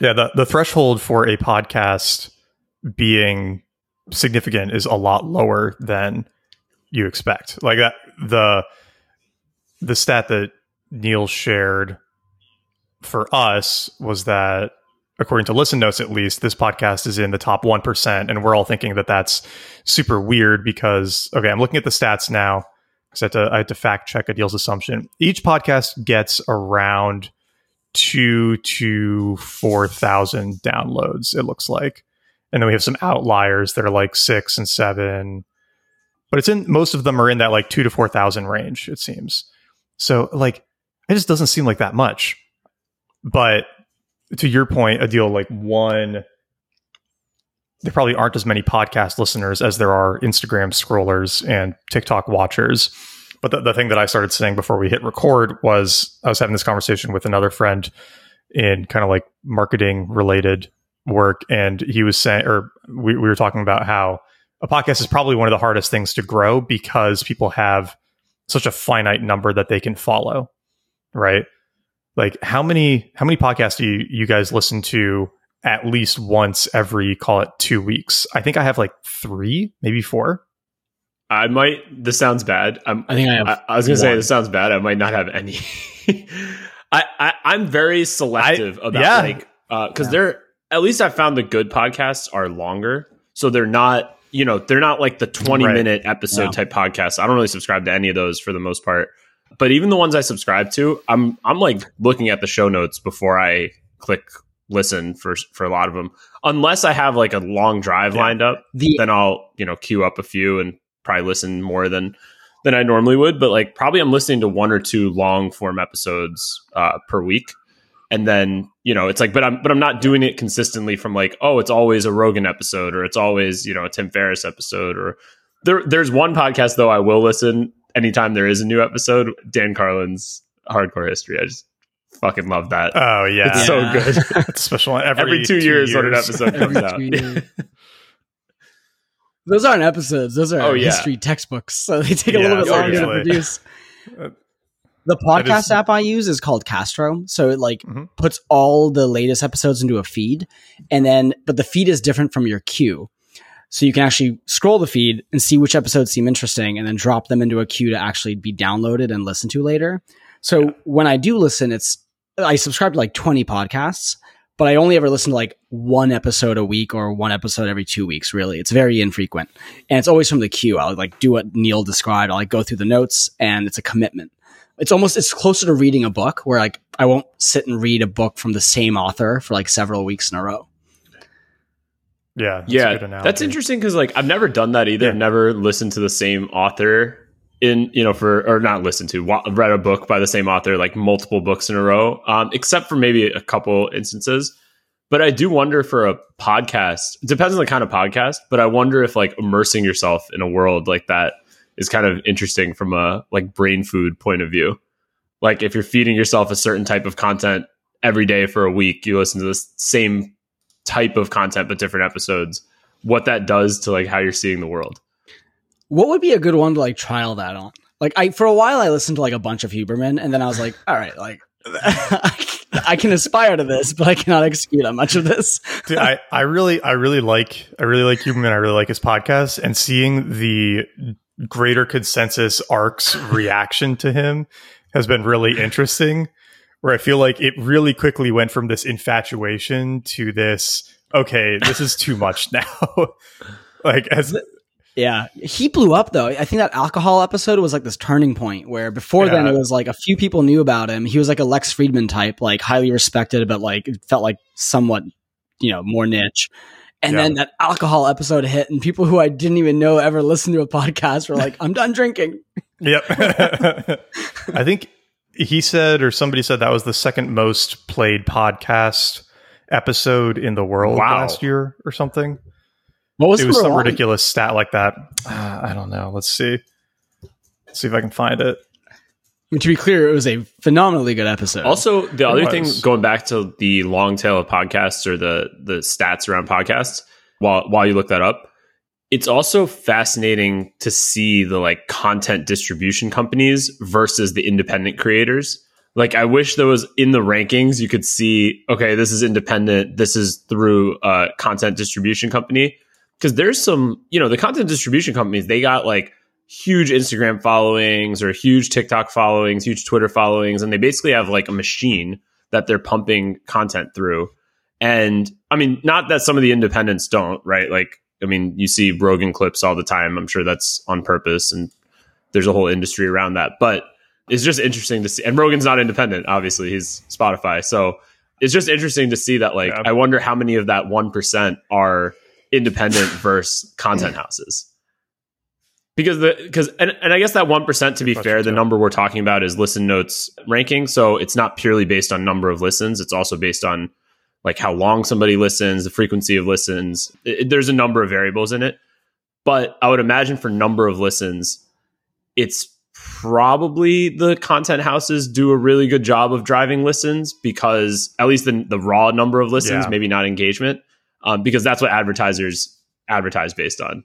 Yeah, the, the threshold for a podcast being significant is a lot lower than you expect. Like that the the stat that Neil shared for us was that according to listen notes at least this podcast is in the top 1% and we're all thinking that that's super weird because okay i'm looking at the stats now because I, had to- I had to fact check Adil's assumption each podcast gets around two to four thousand downloads it looks like. And then we have some outliers that are like six and seven but it's in most of them are in that like two to four thousand range it seems. So like it just doesn't seem like that much. But to your point, Adil like one, there probably aren't as many podcast listeners as there are Instagram scrollers and TikTok watchers. But the, the thing that I started saying before we hit record was I was having this conversation with another friend in kind of like marketing related work. And he was saying, or we, we were talking about how a podcast is probably one of the hardest things to grow because people have such a finite number that they can follow. Right like how many how many podcasts do you, you guys listen to at least once every call it two weeks i think i have like three maybe four I might. This sounds bad. I'm, I think I have. I, I was going to say this sounds bad. I might not have any. I, I I'm very selective about yeah. like uh, because they're at least I found the good podcasts are longer, so they're not you know they're not like the 20 Right. minute episode Yeah. type podcasts. I don't really subscribe to any of those for the most part. But even the ones I subscribe to, I'm I'm like looking at the show notes before I click listen for for a lot of them. Unless I have like a long drive Yeah. lined up, the then I'll you know queue up a few and probably listen more than than I normally would. But like probably I'm listening to one or two long form episodes uh, per week, and then you know it's like, but I'm but I'm not doing it consistently from like oh it's always a Rogan episode or it's always you know a Tim Ferriss episode or there there's one podcast though I will listen anytime there is a new episode. Dan Carlin's Hardcore History. I just fucking love that. oh yeah it's so good. it's special every, Every, two, years, when an episode comes out. two years. Those aren't episodes. Those are Oh, yeah. history textbooks. So they take a little bit longer to produce. Uh, The podcast is- app I use is called Castro. So it like Mhm. puts all the latest episodes into a feed. And then, but the feed is different from your queue. So you can actually scroll the feed and see which episodes seem interesting and then drop them into a queue to actually be downloaded and listened to later. So when I do listen, it's, I subscribe to like 20 podcasts, but I only ever listen to like one episode a week or one episode every two weeks, really. It's very infrequent. And it's always from the queue. I'll like do what Neil described. I'll like go through the notes and it's a commitment. It's almost, it's closer to reading a book where like I won't sit and read a book from the same author for like several weeks in a row. yeah that's a yeah, good that's interesting because like I've never done that either. Yeah. I've never listened to the same author in you know for or not listened to read a book by the same author like multiple books in a row, um, except for maybe a couple instances. But I do wonder for a podcast. Depends on the kind of podcast, but I wonder if like immersing yourself in a world like that is kind of interesting from a like brain food point of view. Like if you're feeding yourself a certain type of content every day for a week, you listen to the same type of content but different episodes. What that does to like how you're seeing the world. What would be a good one to like trial that on? Like I for a while I listened to like a bunch of Huberman and then I was like, all right, like I can aspire to this, but I cannot execute on much of this. Dude, I, I really I really like I really like Huberman. I really like his podcast and seeing the greater consensus arcs reaction to him has been really interesting. Where I feel like it really quickly went from this infatuation to this okay, this is too much now. like as Yeah, he blew up though. I think that alcohol episode was like this turning point where before then it was like a few people knew about him. He was like a Lex Fridman type, like highly respected, but like it felt like somewhat, you know, more niche. And Yeah. then that alcohol episode hit, and people who I didn't even know ever listened to a podcast were like, "I'm done drinking." Yep. I think he said, or somebody said that was the second most played podcast episode in the world Wow. last year or something. What was it was some one? ridiculous stat like that. Uh, I don't know. Let's see. Let's see if I can find it. I mean, to be clear, it was a phenomenally good episode. Also, the other thing going back to the long tail of podcasts or the the stats around podcasts, while while you look that up, it's also fascinating to see the like content distribution companies versus the independent creators. Like I wish there was in the rankings you could see, okay, this is independent, this is through a content distribution company. Because there's some, you know, the content distribution companies, they got like huge Instagram followings or huge TikTok followings, huge Twitter followings, and they basically have like a machine that they're pumping content through. And I mean, not that some of the independents don't, right? Like, I mean, you see Rogan clips all the time. I'm sure that's on purpose and there's a whole industry around that. But it's just interesting to see. And Rogan's not independent, obviously, he's Spotify. So it's just interesting to see that, like, yeah. I wonder how many of that 1% are independent versus content houses. Because the because and, and I guess that one percent to be fair, the number we're talking about is listen notes ranking. So it's not purely based on number of listens. It's also based on like how long somebody listens, the frequency of listens. It, there's a number of variables in it. But I would imagine for number of listens, it's probably the content houses do a really good job of driving listens because at least the, the raw number of listens, yeah. maybe not engagement, um, because that's what advertisers advertise based on.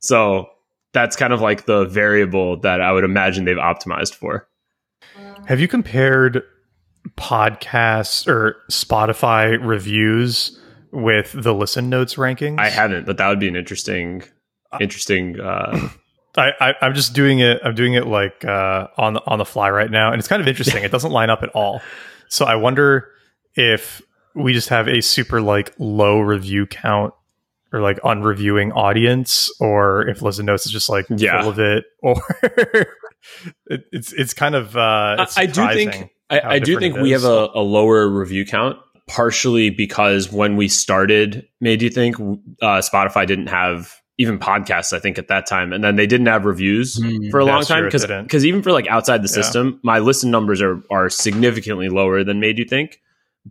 So that's kind of like the variable that I would imagine they've optimized for. Have you compared podcasts or Spotify reviews with the listen notes rankings? I haven't, but that would be an interesting, interesting. Uh, I, I am just doing it. I'm doing it like uh, on the on the fly right now, and it's kind of interesting. it doesn't line up at all. So I wonder if we just have a super like low review count or like unreviewing audience, or if Listen Notes is just like yeah. full of it, or it, it's it's kind of. Uh, it's I do think I, I do think we have a, a, lower review count, partially because when we started, made you think uh, Spotify didn't have even podcasts. I think at that time, and then they didn't have reviews mm, for a long time because because even for like outside the system, yeah. my listen numbers are are significantly lower than made you think.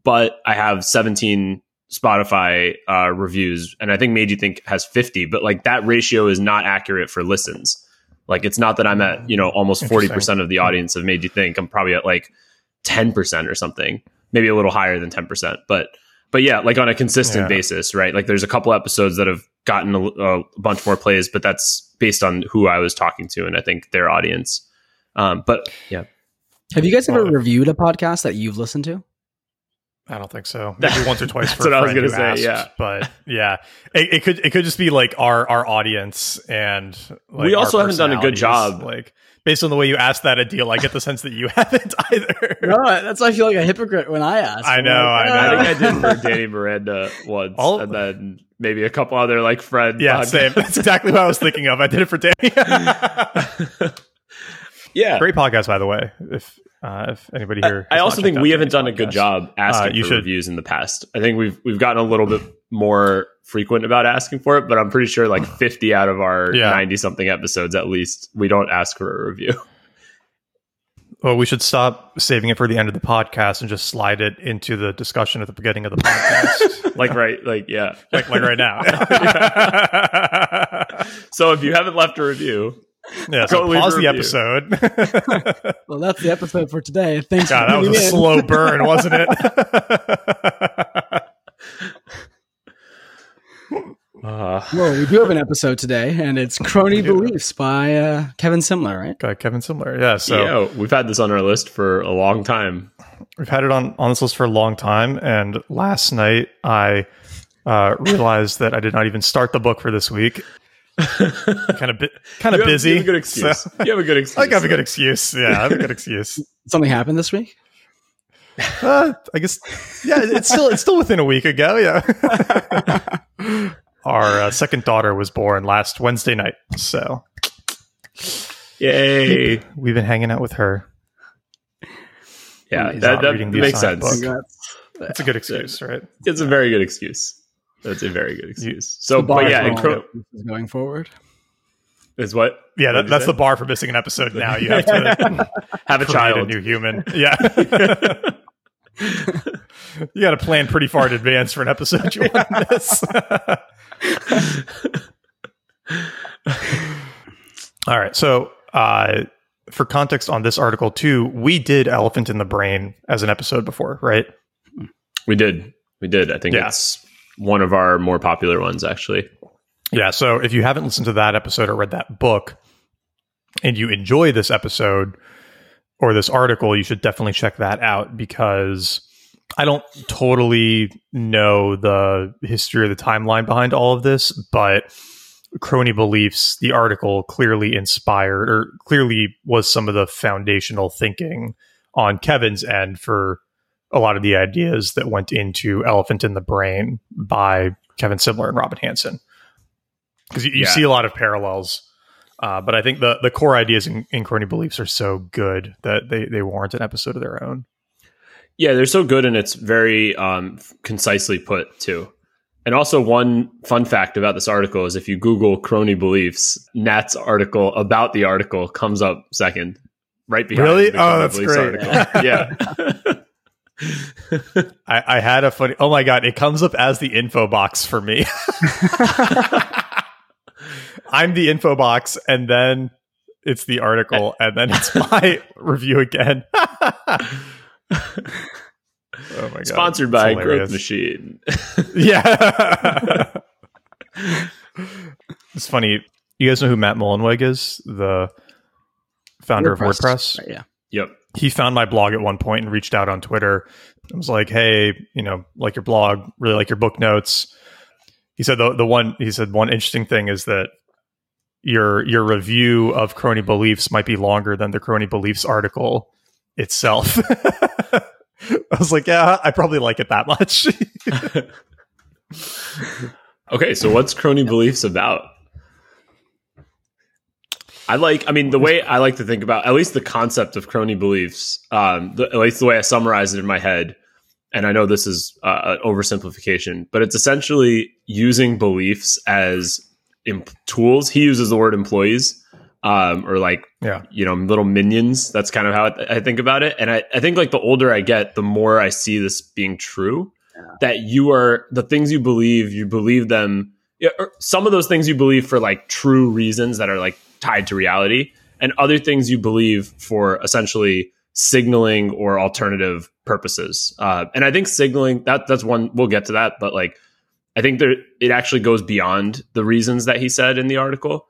But I have 17 Spotify uh, reviews, and I think made you think has 50, but like that ratio is not accurate for listens. Like it's not that I'm at you know almost 40 percent of the audience of made you think. I'm probably at like 10% or something, maybe a little higher than 10%. But, but yeah, like on a consistent yeah. basis, right? Like there's a couple episodes that have gotten a, a, bunch more plays, but that's based on who I was talking to and I think their audience. Um, but yeah. Have you guys ever reviewed a podcast that you've listened to? I don't think so. Maybe once or twice. For. That's what I was going to say. Asked, yeah, but yeah, it, it, could it could just be like our our audience and like we also haven't done a good job. Like based on the way you asked that Adil, I get the sense that you haven't either. No, that's why I feel like a hypocrite when I ask. I know, like, I ah. know. I think I did for Danny Miranda once, All, and then maybe a couple other like friends. Yeah, podcasts. same. That's exactly what I was thinking of. I did it for Danny. yeah, great podcast, by the way. If uh, if anybody here, I, I also think we haven't done podcast. a good job asking uh, you for should. reviews in the past. I think we've we've gotten a little bit more frequent about asking for it, but I'm pretty sure like 50 out of our 90 yeah. something episodes at least, we don't ask for a review. Well, we should stop saving it for the end of the podcast and just slide it into the discussion at the beginning of the podcast. like right, like yeah, like like right now. so if you haven't left a review, yeah, so pause the episode. well, that's the episode for today. Thanks. God, that was a in. slow burn, wasn't it? Uh, well, we do have an episode today, and it's Crony Beliefs by uh, Kevin Simler, right? By Kevin Simler, yeah. So yeah, we've had this on our list for a long time. We've had it on on this list for a long time, and last night I uh, realized that I did not even start the book for this week. Kind of bi- kind of have, busy. You have a good excuse. So, you have a good excuse. I have a good excuse. Yeah, I have a good excuse. Something happened this week. Uh, I guess. Yeah, it's still it's still within a week ago. Yeah. Our uh, second daughter was born last Wednesday night, so yay! We've been hanging out with her. Yeah, that, that makes sense. That's a good excuse, right? It's a very good excuse. That's a very good excuse. So, but yeah, cro- going forward is what? Yeah, that, that's say? the bar for missing an episode. Now you have to have a child, a new human. Yeah. you got to plan pretty far in advance for an episode you want to miss. All right. So, uh, for context on this article, too, we did Elephant in the Brain as an episode before, right? We did. We did. I think yeah. One of our more popular ones, actually. Yeah. So, if you haven't listened to that episode or read that book and you enjoy this episode, or this article, you should definitely check that out because I don't totally know the history or the timeline behind all of this, but crony beliefs, the article clearly inspired or clearly was some of the foundational thinking on Kevin's end for a lot of the ideas that went into Elephant in the Brain by Kevin Simler and Robin Hanson. Because you, you Yeah. see a lot of parallels. Uh, but I think the, the core ideas in, in crony beliefs are so good that they, they warrant an episode of their own. Yeah, they're so good and it's very um, concisely put too. And also, one fun fact about this article is if you Google crony beliefs, Nat's article about the article comes up second, right behind. Really? the Oh, that's great. article. yeah. I, I had a funny. Oh my god! It comes up as the info box for me. I'm the info box, and then it's the article, and then it's my review again. oh my god! Sponsored by. Growth Machine. Yeah. it's funny. You guys know who Matt Mullenweg is? The founder of WordPress. Right, yeah. yep. He found my blog at one point and reached out on Twitter. I was like, "Hey, you know, like your blog, really like your book notes." He said the the one he said one interesting thing is that your your review of Crony Beliefs might be longer than the Crony Beliefs article itself. I was like, "Yeah, I probably like it that much." Okay, so what's crony beliefs about? I like, I mean, the way I like to think about, at least the concept of crony beliefs, um, the, at least the way I summarize it in my head, and I know this is uh, an oversimplification, but it's essentially using beliefs as imp- tools. He uses the word employees, um, or like yeah, you know little minions. That's kind of how I, I think about it. And I, I think like the older i get the more i see this being true. That you are the things you believe you believe them yeah, or some of those things you believe for like true reasons that are like tied to reality and other things you believe for essentially signaling or alternative purposes uh, and i think signaling that that's one we'll get to that but like i think there it actually goes beyond the reasons that he said in the article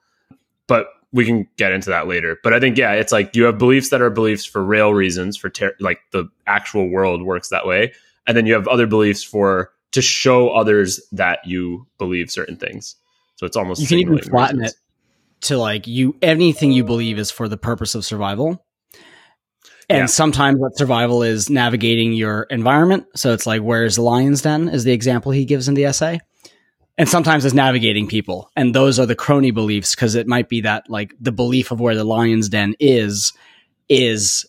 but we can get into that later. But I think yeah, it's like you have beliefs that are beliefs for real reasons, for ter- like the actual world works that way, and then you have other beliefs for to show others that you believe certain things. So it's almost You can even flatten reasons. it to like you anything you believe is for the purpose of survival. And Yeah. sometimes that survival is navigating your environment. So it's like, where's the lion's den is the example he gives in the essay. And sometimes it's navigating people. And those are the crony beliefs because it might be that like the belief of where the lion's den is, is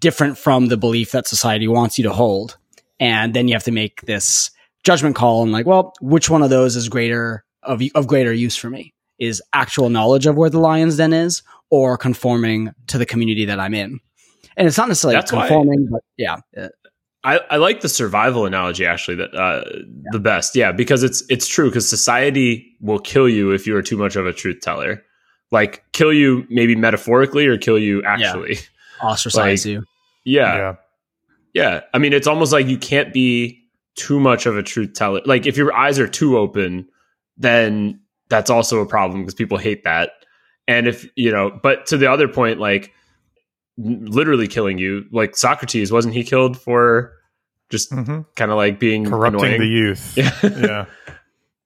different from the belief that society wants you to hold. And then you have to make this judgment call and like, well, which one of those is greater of, of greater use for me? Is actual knowledge of where the lion's den is or conforming to the community that I'm in? And it's not necessarily That's why- conforming, but yeah, I, I like the survival analogy actually that uh, the best yeah because it's it's true because society will kill you if you are too much of a truth teller like kill you maybe metaphorically or kill you actually ostracize Like- you. yeah yeah, Yeah. I mean, it's almost like you can't be too much of a truth teller. Like, if your eyes are too open, then that's also a problem because people hate that. And if, you know, but to the other point, like, literally killing you, like Socrates, wasn't he killed for just hmm kind of like being corrupting annoying? the youth. Yeah.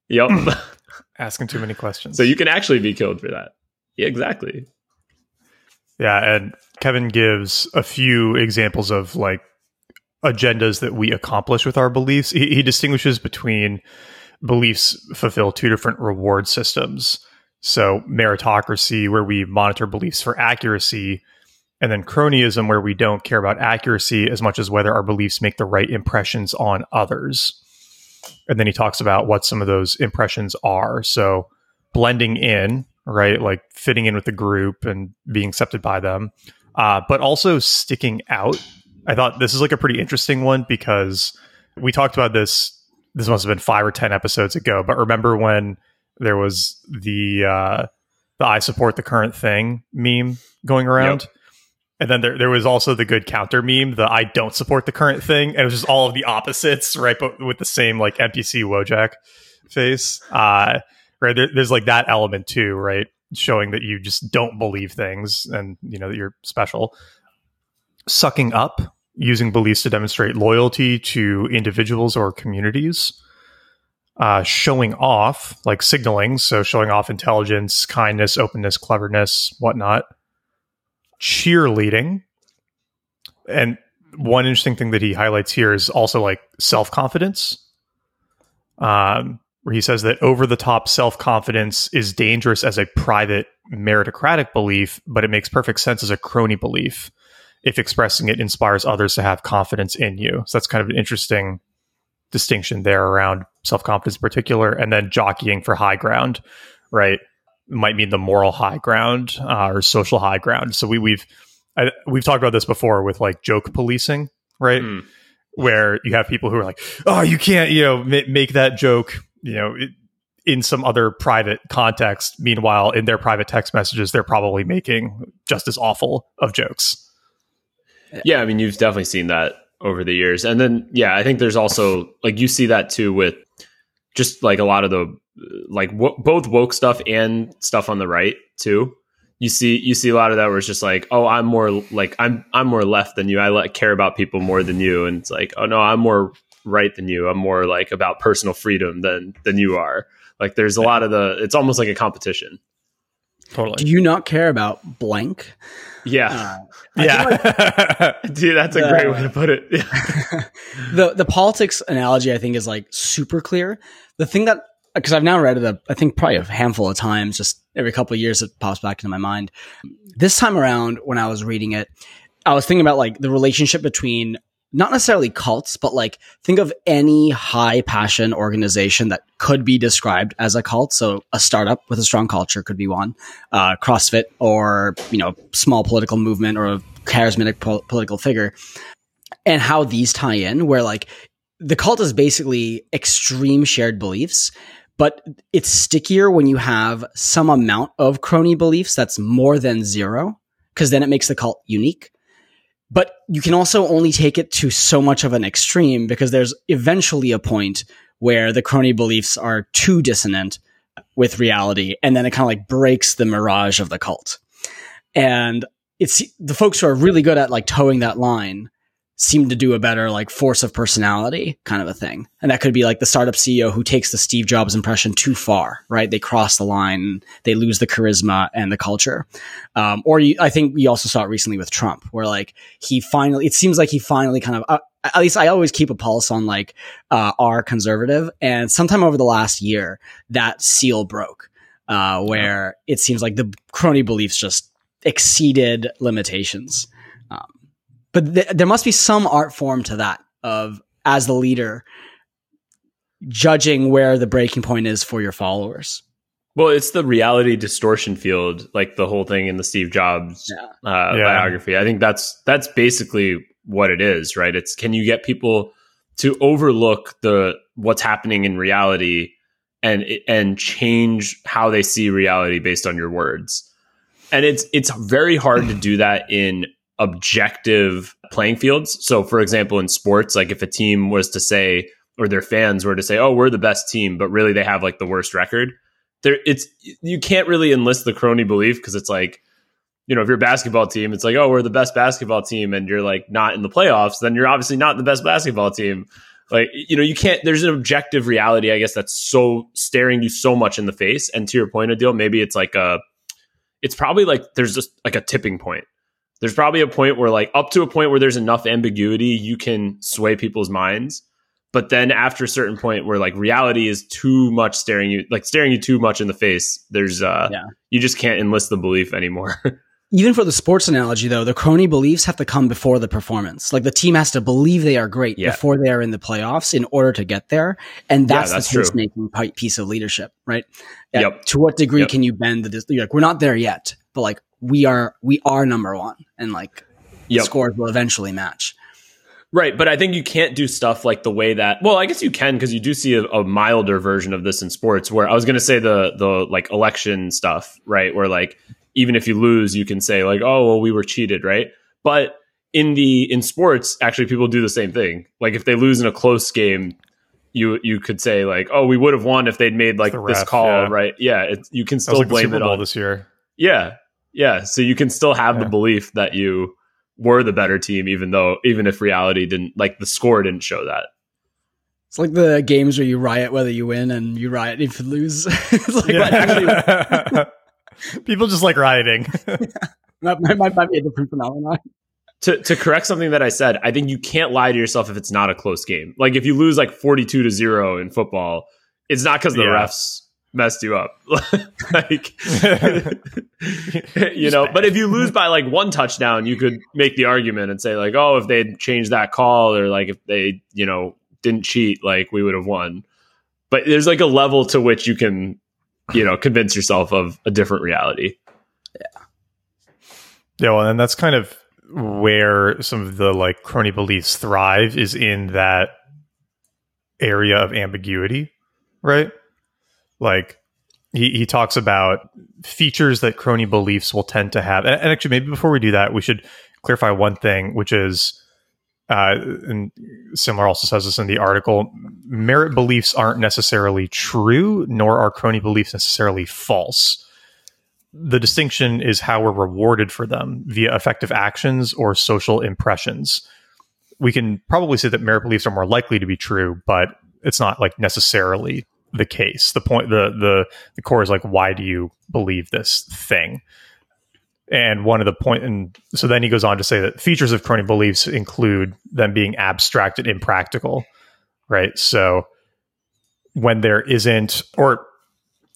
yeah, yep. asking too many questions. so you can actually be killed for that. Yeah, exactly. Yeah, and Kevin gives a few examples of like agendas that we accomplish with our beliefs. He, he distinguishes between beliefs fulfill two different reward systems. So meritocracy, where we monitor beliefs for accuracy, and then cronyism, where we don't care about accuracy as much as whether our beliefs make the right impressions on others. And then he talks about what some of those impressions are. So blending in, right? Like fitting in with the group and being accepted by them, uh, but also sticking out. I thought this is like a pretty interesting one because we talked about this. This must have been five or 10 episodes ago, but remember when there was the, uh, the I support the current thing meme going around? And then there, there was also the good counter meme, the I don't support the current thing. And it was just all of the opposites, right? But with the same like NPC Wojak face. Uh, right. There, there's like that element too, right? Showing that you just don't believe things and, you know, that you're special. sucking up, using beliefs to demonstrate loyalty to individuals or communities, uh, showing off, like signaling, so showing off intelligence, kindness, openness, cleverness, whatnot, cheerleading. And one interesting thing that he highlights here is also like self confidence, um, where he says that over the top self confidence is dangerous as a private meritocratic belief, but it makes perfect sense as a crony belief if expressing it inspires others to have confidence in you. So that's kind of an interesting distinction there around self confidence in particular, and then jockeying for high ground, right? Might mean the moral high ground uh, or social high ground. So we, we've I, we've talked about this before with like joke policing, right? Mm. Where you have people who are like, "Oh, you can't, you know, ma- make that joke," you know, it, in some other private context. Meanwhile, in their private text messages, they're probably making just as awful of jokes. Yeah, I mean, you've definitely seen that over the years. And then, yeah, I think there's also like you see that too with just like a lot of the like w- both woke stuff and stuff on the right too. You see, you see a lot of that where it's just like, oh, I'm more like I'm I'm more left than you. I like care about people more than you, and it's like, oh no, I'm more right than you. I'm more like about personal freedom than than you are. Like there's a lot of the. It's almost like a competition. Totally. Do you not care about blank? Yeah. Uh, yeah. Like, Dude, that's a great way to put it. the the politics analogy I think is like super clear. The thing that because I've now read it, I think probably a handful of times, just every couple of years it pops back into my mind. This time around, when I was reading it, I was thinking about like the relationship between not necessarily cults, but like think of any high passion organization that could be described as a cult. So a startup with a strong culture could be one, uh, CrossFit or, you know, small political movement or a charismatic po- political figure. And how these tie in where like the cult is basically extreme shared beliefs but it's stickier when you have some amount of crony beliefs that's more than zero because then it makes the cult unique but you can also only take it to so much of an extreme because there's eventually a point where the crony beliefs are too dissonant with reality. And then it kind of like breaks the mirage of the cult. And it's the folks who are really good at like toeing that line seem to do a better like force of personality kind of a thing. And that could be like the startup CEO who takes the Steve Jobs impression too far, right? They cross the line, they lose the charisma and the culture. Um, or you, I think we also saw it recently with Trump, where like he finally, it seems like he finally kind of, uh, at least I always keep a pulse on like uh, our conservative, and sometime over the last year, that seal broke, uh, where it seems like the crony beliefs just exceeded limitations. But th- there must be some art form to that of as the leader judging where the breaking point is for your followers. Well, it's the reality distortion field, like the whole thing in the Steve Jobs yeah. Uh, yeah. biography. I think that's that's basically what it is, right? It's can you get people to overlook the what's happening in reality and and change how they see reality based on your words. And it's it's very hard to do that in objective playing fields. So, for example, in sports, like if a team was to say, or their fans were to say, "Oh, we're the best team," but really they have like the worst record. There, it's you can't really enlist the crony belief because it's like, you know, if you're a basketball team, it's like, "Oh, we're the best basketball team," and you're like not in the playoffs, then you're obviously not the best basketball team. Like, you know, you can't. There's an objective reality, I guess, that's so staring you so much in the face. And to your point, Adil, maybe it's like a, it's probably like there's just like a tipping point there's probably a point where like up to a point where there's enough ambiguity you can sway people's minds but then after a certain point where like reality is too much staring you like staring you too much in the face there's uh yeah. you just can't enlist the belief anymore even for the sports analogy though the crony beliefs have to come before the performance like the team has to believe they are great yeah. before they are in the playoffs in order to get there and that's, yeah, that's the making piece of leadership right yep. to what degree yep. can you bend the like we're not there yet but like we are we are number one and like yep. scores will eventually match. Right, but I think you can't do stuff like the way that. Well, I guess you can because you do see a, a, milder version of this in sports. Where I was going to say the the like election stuff, right? Where like even if you lose, you can say like, "Oh, well, we were cheated," right? But in the in sports, actually, people do the same thing. Like if they lose in a close game, you you could say like, "Oh, we would have won if they'd made like ref, this call," yeah. right? Yeah, it, you can still like blame it on this year. Yeah, yeah, so you can still have yeah. the belief that you were the better team, even though even if reality didn't like the score didn't show that. It's like the games where you riot whether you win and you riot if you lose. it's like Yeah. People just like rioting. that might, might, might be a different phenomenon. To to correct something that I said, I think you can't lie to yourself if it's not a close game. Like if you lose like forty two to zero in football, it's not because the Yeah. refs messed you up. like you know, but if you lose by like one touchdown, you could make the argument and say like, oh, if they would changed that call or like if they, you know, didn't cheat, like we would have won. But there's like a level to which you can, you know, convince yourself of a different reality. Yeah, well, and that's kind of where some of the like crony beliefs thrive is in that area of ambiguity, right? Like he, he talks about features that crony beliefs will tend to have. And, and actually, maybe before we do that, we should clarify one thing, which is, uh, and Simler also says this in the article merit beliefs aren't necessarily true, nor are crony beliefs necessarily false the distinction is how we're rewarded for them via effective actions or social impressions. We can probably say that merit beliefs are more likely to be true, but it's not like necessarily the case. The point, the the the core is like, why do you believe this thing? And one of the point, and so then he goes on to say that features of crony beliefs include them being abstract and impractical, right? So when there isn't, or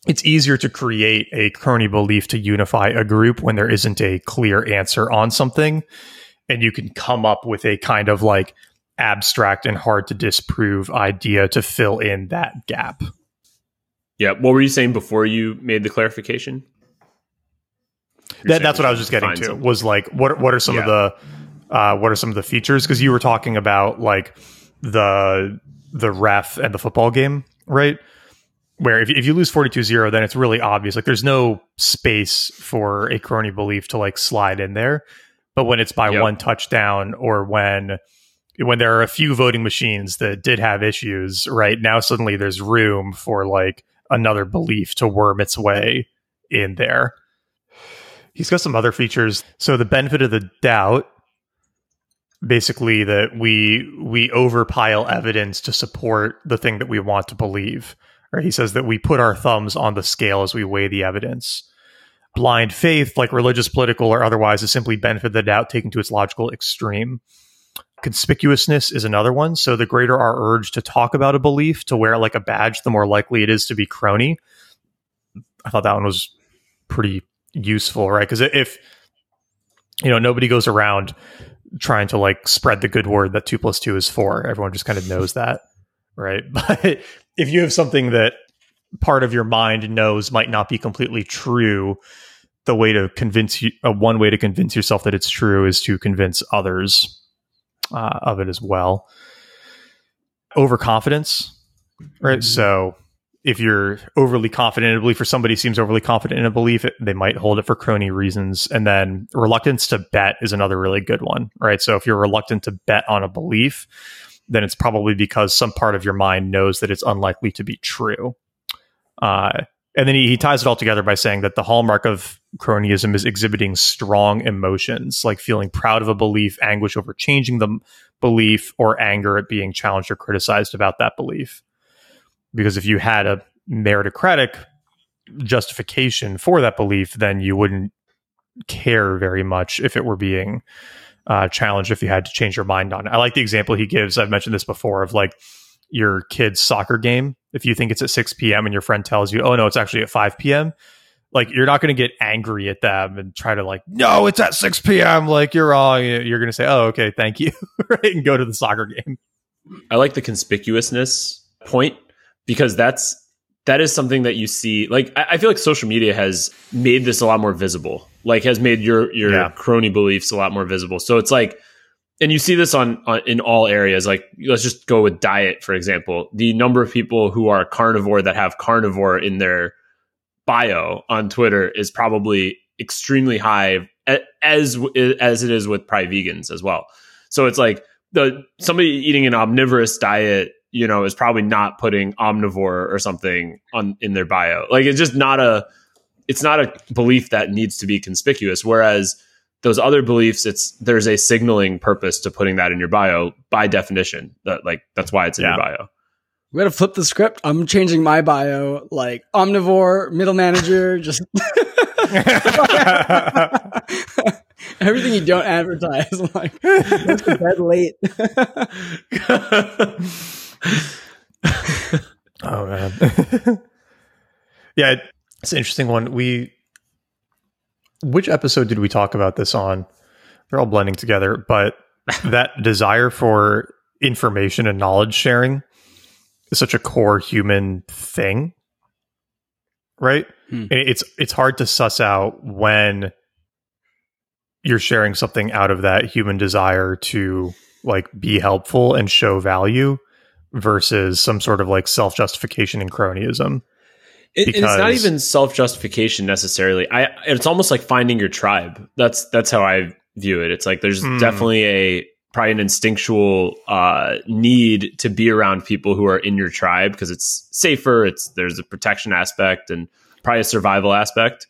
it's easier to create a crony belief to unify a group when there isn't a clear answer on something and you can come up with a kind of like abstract and hard to disprove idea to fill in that gap Yeah. What were you saying before you made the clarification? That, that's what i was just getting to something. was like what what are some of the uh, what are some of the features because you were talking about like the the ref and the football game right where if, if you lose 42-0 then it's really obvious like there's no space for a crony belief to like slide in there but when it's by Yep. one touchdown or when when there are a few voting machines that did have issues right now suddenly there's room for like another belief to worm its way in there. He's got some other features. So the benefit of the doubt basically that we we overpile evidence to support the thing that we want to believe right? He says that we put our thumbs on the scale as we weigh the evidence. Blind faith like religious political or otherwise is simply benefit of the doubt taken to its logical extreme conspicuousness is another one. So the greater our urge to talk about a belief to wear like a badge the more likely it is to be crony. I thought that one was pretty useful right? Because if you know nobody goes around trying to like spread the good word that two plus two is four everyone just kind of knows that right? But if you have something that part of your mind knows might not be completely true the way to convince you uh, one way to convince yourself that it's true is to convince others uh, of it as well. Overconfidence right? So if you're overly confident in a belief or somebody seems overly confident in a belief they might hold it for crony reasons. And then reluctance to bet is another really good one right? So if you're reluctant to bet on a belief then it's probably because some part of your mind knows that it's unlikely to be true. Uh, and then he, he ties it all together by saying that the hallmark of cronyism is exhibiting strong emotions, like feeling proud of a belief, anguish over changing the belief, or anger at being challenged or criticized about that belief. Because if you had a meritocratic justification for that belief, then you wouldn't care very much if it were being uh, challenged if you had to change your mind on it. I like the example he gives. I've mentioned this before of like your kid's soccer game. If you think it's at 6 p.m. and your friend tells you, oh, no, it's actually at 5 p.m., like you're not going to get angry at them and try to like, no, it's at 6 p.m. Like you're wrong. You're going to say, oh, okay, thank you. right. And go to the soccer game. I like the conspicuousness point because that's that is something that you see. Like I, I feel like social media has made this a lot more visible. Like has made your your Yeah. crony beliefs a lot more visible. So it's like, and you see this on, on in all areas. Like let's just go with diet for example. The number of people who are carnivore that have carnivore in their bio on Twitter is probably extremely high as as it is with probably vegans as well. So it's like the somebody eating an omnivorous diet, you know, is probably not putting omnivore or something on in their bio. Like it's just not a it's not a belief that needs to be conspicuous. Whereas those other beliefs, it's there's a signaling purpose to putting that in your bio by definition. That like that's why it's in Yeah. your bio. We gotta flip the script. I'm changing my bio like omnivore, middle manager, just everything you don't advertise. Like, let's go to bed late. Oh man. yeah, it's an interesting one. We which episode did we talk about this on? They're all blending together, but that desire for information and knowledge sharing is such a core human thing. Right? Hmm. And it's it's hard to suss out when you're sharing something out of that human desire to like be helpful and show value versus some sort of like self justification and cronyism. It- it's not even self justification necessarily. I it's almost like finding your tribe. That's that's how I view it. It's like there's Hmm. definitely a probably an instinctual uh, need to be around people who are in your tribe because it's safer. It's there's a protection aspect and probably a survival aspect.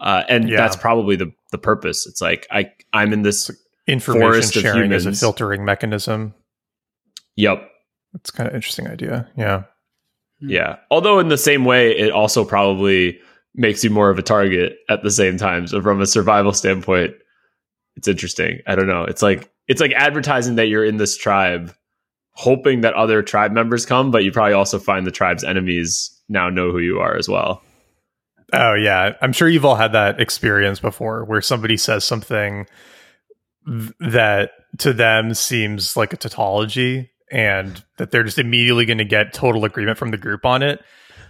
Uh, and Yeah. that's probably the the purpose. It's like I I'm in this. Information Forest of sharing as a filtering mechanism. Yep. It's kind of interesting idea. Yeah. Yeah. Although in the same way, it also probably makes you more of a target at the same time. So from a survival standpoint, it's interesting. I don't know. It's like it's like advertising that you're in this tribe, hoping that other tribe members come, but you probably also find the tribe's enemies now know who you are as well. Oh yeah, I'm sure you've all had that experience before where somebody says something th- that to them seems like a tautology and that they're just immediately going to get total agreement from the group on it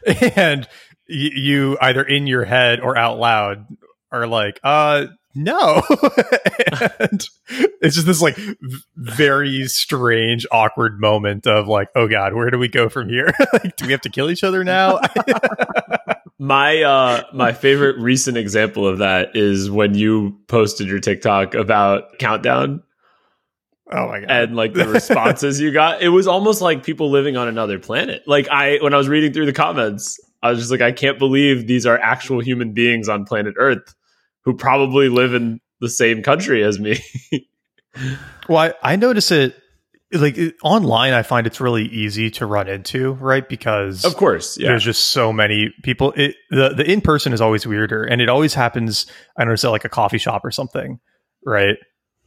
and you either in your head or out loud are like uh no. And it's just this like very strange awkward moment of like oh god where do we go from here? Like do we have to kill each other now? My uh my favorite recent example of that is when you posted your TikTok about countdown. Oh my god. And like the responses you got it was almost like people living on another planet. Like i when i was reading through the comments i was just like i can't believe these are actual human beings on planet earth who probably live in the same country as me Well, I, I notice it like it, online. I find it's really easy to run into, right? Because of course yeah there's just so many people. It, the the in person is always weirder, and it always happens. I notice at like a coffee shop or something, right?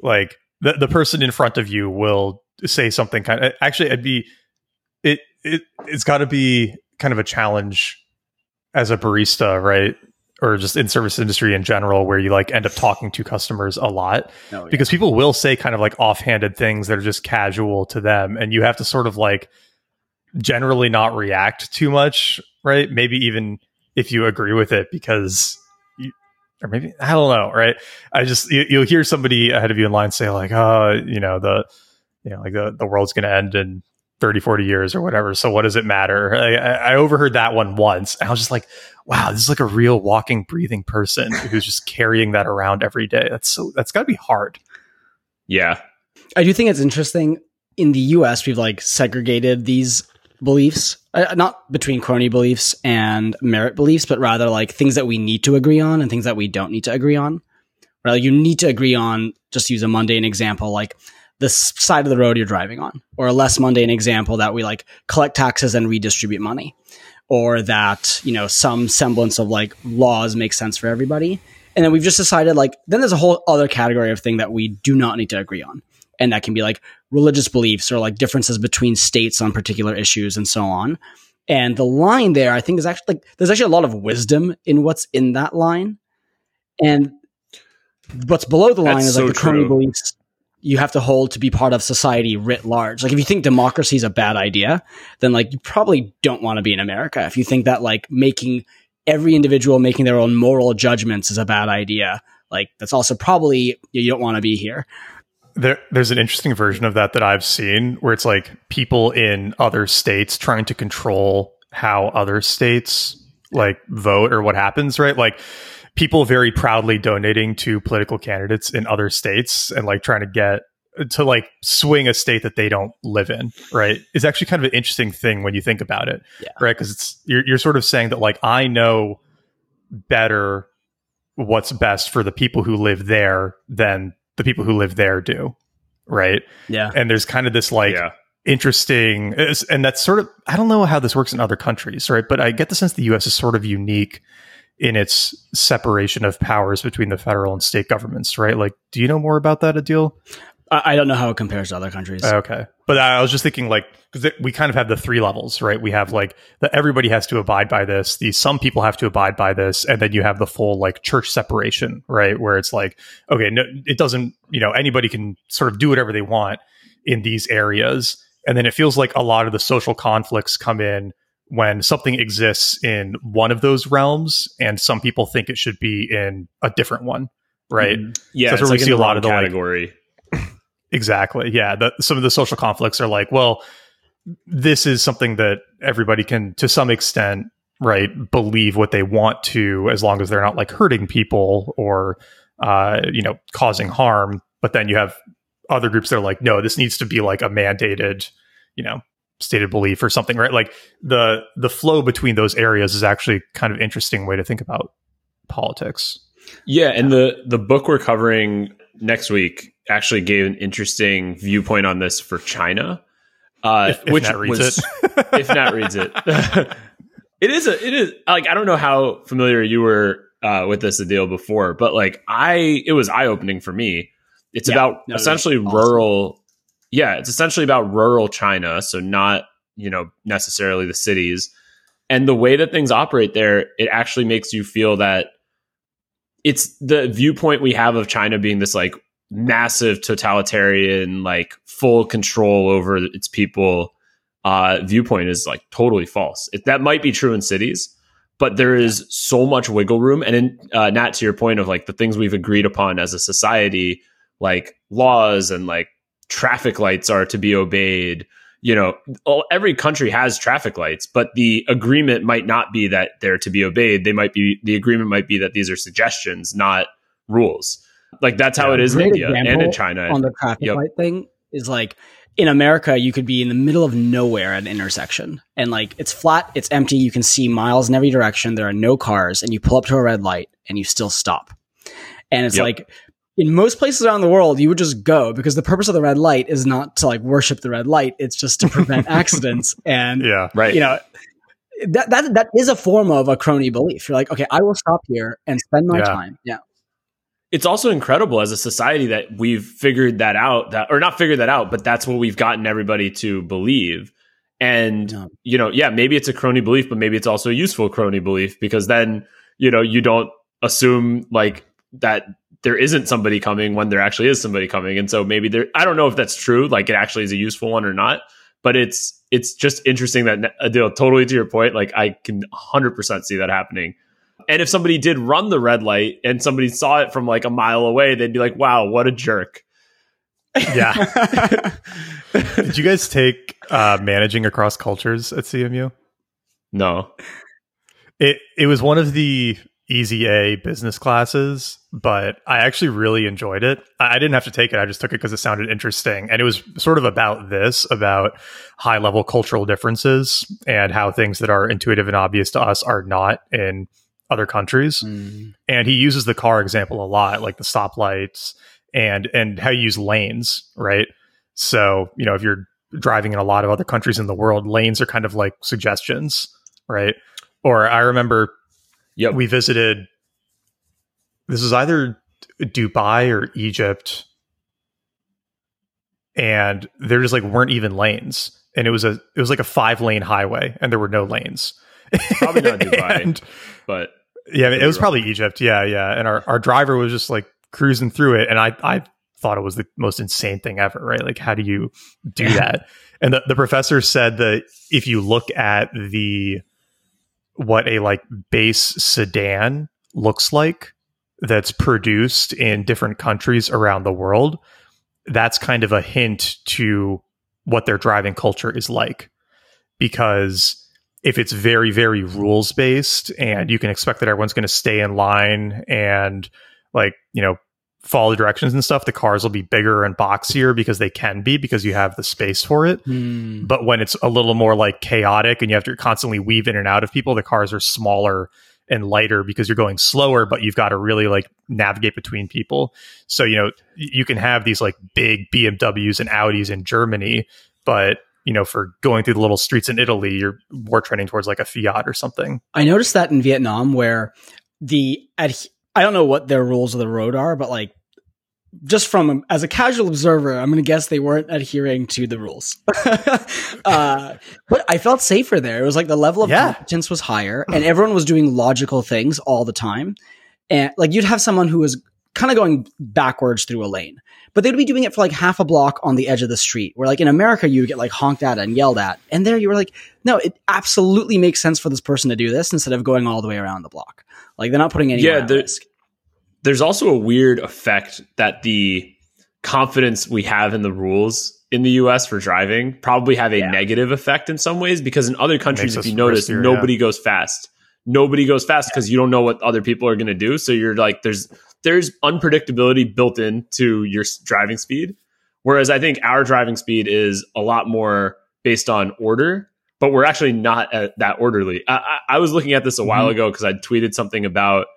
Like the the person in front of you will say something kind of. Actually, it'd be it it it's got to be kind of a challenge as a barista, right? Or just in service industry in general, where you like end up talking to customers a lot Oh, yeah. because people will say kind of like offhanded things that are just casual to them and you have to sort of like generally not react too much right maybe even if you agree with it because you, or maybe i don't know right i just you, you'll hear somebody ahead of you in line say like oh you know the you know like the, the world's going to end in 30 40 years or whatever so what does it matter I, I I overheard that one once and i was just like wow this is like a real walking breathing person who's just carrying that around every day that's so that's got to be hard yeah I do think it's interesting. In the US, we've like segregated these beliefs, uh, not between crony beliefs and merit beliefs, but rather like things that we need to agree on and things that we don't need to agree on. Right? Like you need to agree on, just to use a mundane example, like the side of the road you're driving on, or a less mundane example that we like collect taxes and redistribute money, or that, you know, some semblance of like laws make sense for everybody. And then we've just decided like, then there's a whole other category of thing that we do not need to agree on and that can be like religious beliefs or like differences between states on particular issues and so on. And the line there, I think, is actually like there's actually a lot of wisdom in what's in that line. And what's below the line That's is like so the crony beliefs you have to hold to be part of society writ large. Like if you think democracy is a bad idea, then like you probably don't want to be in America. If you think that like making every individual making their own moral judgments is a bad idea, like that's also probably you don't want to be here. there there's an interesting version of that that I've seen where it's like people in other states trying to control how other states like vote or what happens, right? Like people very proudly donating to political candidates in other states and like trying to get to like swing a state that they don't live in, right? Is actually kind of an interesting thing when you think about it, Yeah. right? Because it's you're you're sort of saying that like I know better what's best for the people who live there than the people who live there do. Right. Yeah. And there's kind of this like yeah. interesting, and that's sort of, I don't know how this works in other countries, right? But I get the sense the US is sort of unique in its separation of powers between the federal and state governments, right? Like, do you know more about that, Adil? I, I don't know how it compares to other countries. Oh, okay. But I was just thinking, like, because we kind of have the three levels, right? We have like that everybody has to abide by this. The some people have to abide by this, and then you have the full like church separation, right? Where it's like, okay, no, it doesn't, you know, anybody can sort of do whatever they want in these areas, and then it feels like a lot of the social conflicts come in when something exists in one of those realms, and some people think it should be in a different one, right? Mhm. Yeah, That's where we like in see a lot of the, like. Exactly. Yeah. The, some of the social conflicts are like, well, this is something that everybody can, to some extent, right, believe what they want to, as long as they're not like hurting people or, uh, you know, causing harm. But then you have other groups that are like, no, this needs to be like a mandated, you know, stated belief or something, right? Like the the flow between those areas is actually kind of interesting way to think about politics. Yeah, and the the book we're covering next week actually gave an interesting viewpoint on this for China, uh, If, if which Nat reads was it. if Nat reads it. it is a it is like I don't know how familiar you were uh, with this deal before, but like I it was eye opening for me. It's Yeah. about No, essentially awesome. rural. Yeah, it's essentially about rural China, so not you know necessarily the cities, and the way that things operate there. It actually makes you feel that it's the viewpoint we have of China being this like massive totalitarian, like full control over its people uh, viewpoint is like totally false. It, that might be true in cities, but there is so much wiggle room. And in uh, Nat, to your point of like the things we've agreed upon as a society, like laws and like traffic lights are to be obeyed. You know, all, every country has traffic lights, but the agreement might not be that they're to be obeyed. They might be the agreement might be that these are suggestions, not rules. Like that's how Yeah. it is in India and in China. on the traffic Yep. light thing is like in America, you could be in the middle of nowhere at an intersection and like it's flat, it's empty, you can see miles in every direction, there are no cars, and you pull up to a red light and you still stop. And it's Yep. like in most places around the world, you would just go because the purpose of the red light is not to like worship the red light, it's just to prevent accidents. And Yeah. right. you know, that that that is a form of a crony belief. You're like, okay, I will stop here and spend my Yeah. time. Yeah. it's also incredible as a society that we've figured that out that or not figured that out but that's what we've gotten everybody to believe and Yeah. you know yeah maybe it's a crony belief but maybe it's also a useful crony belief because then you know you don't assume like that there isn't somebody coming when there actually is somebody coming and so maybe there i don't know if that's true like it actually is a useful one or not but it's it's just interesting that Adil, totally to your point like i can 100% see that happening and if somebody did run the red light and somebody saw it from like a mile away, they'd be like, wow, what a jerk. Yeah. Did you guys take uh, managing across cultures at CMU? No. It it was one of the easy A business classes, but I actually really enjoyed it. I, didn't have to take it; I just took it because it sounded interesting, and it was sort of about this, about high level cultural differences and how things that are intuitive and obvious to us are not in other countries. Mm. and he uses the car example a lot like the stoplights and and how you use lanes right so you know if you're driving in a lot of other countries in the world lanes are kind of like suggestions right or i remember Yep. we visited this is either dubai or egypt and there just like weren't even lanes and it was a it was like a five lane highway and there were no lanes Probably not Dubai. And- but yeah, I mean, it was probably Egypt. Yeah, yeah. And our, our driver was just like cruising through it. And I, I thought it was the most insane thing ever, right? Like, how do you do that? And the, the professor said that if you look at the, what a like base sedan looks like that's produced in different countries around the world, that's kind of a hint to what their driving culture is like. Because if it's very very rules based and you can expect that everyone's going to stay in line and like you know follow the directions and stuff the cars will be bigger and boxier because they can be because you have the space for it Hmm. but when it's a little more like chaotic and you have to constantly weave in and out of people the cars are smaller and lighter because you're going slower, but you've got to really like navigate between people. So, you know, you can have these like big BMWs and Audis in Germany, but you know, for going through the little streets in Italy, you're more trending towards like a Fiat or something. I noticed that in Vietnam where the I don't know what their rules of the road are, but like just from as a casual observer, I'm going to guess they weren't adhering to the rules. uh, but I felt safer there. It was like the level of yeah. competence was higher, and everyone was doing logical things all the time. And like you'd have someone who was kind of going backwards through a lane, but they'd be doing it for like half a block on the edge of the street. Where like in America, you would get like honked at and yelled at, and there you were like, no, it absolutely makes sense for this person to do this instead of going all the way around the block. Like they're not putting any yeah, risk there's also a weird effect that the confidence we have in the rules in the US for driving probably have a yeah. negative effect in some ways because in other countries, if you notice, riskier, nobody yeah. goes fast. Nobody goes fast because yeah. you don't know what other people are going to do. So you're like, there's there's unpredictability built into your driving speed. Whereas I think our driving speed is a lot more based on order, but we're actually not that orderly. I, I, I was looking at this a while mm-hmm. ago because I tweeted something about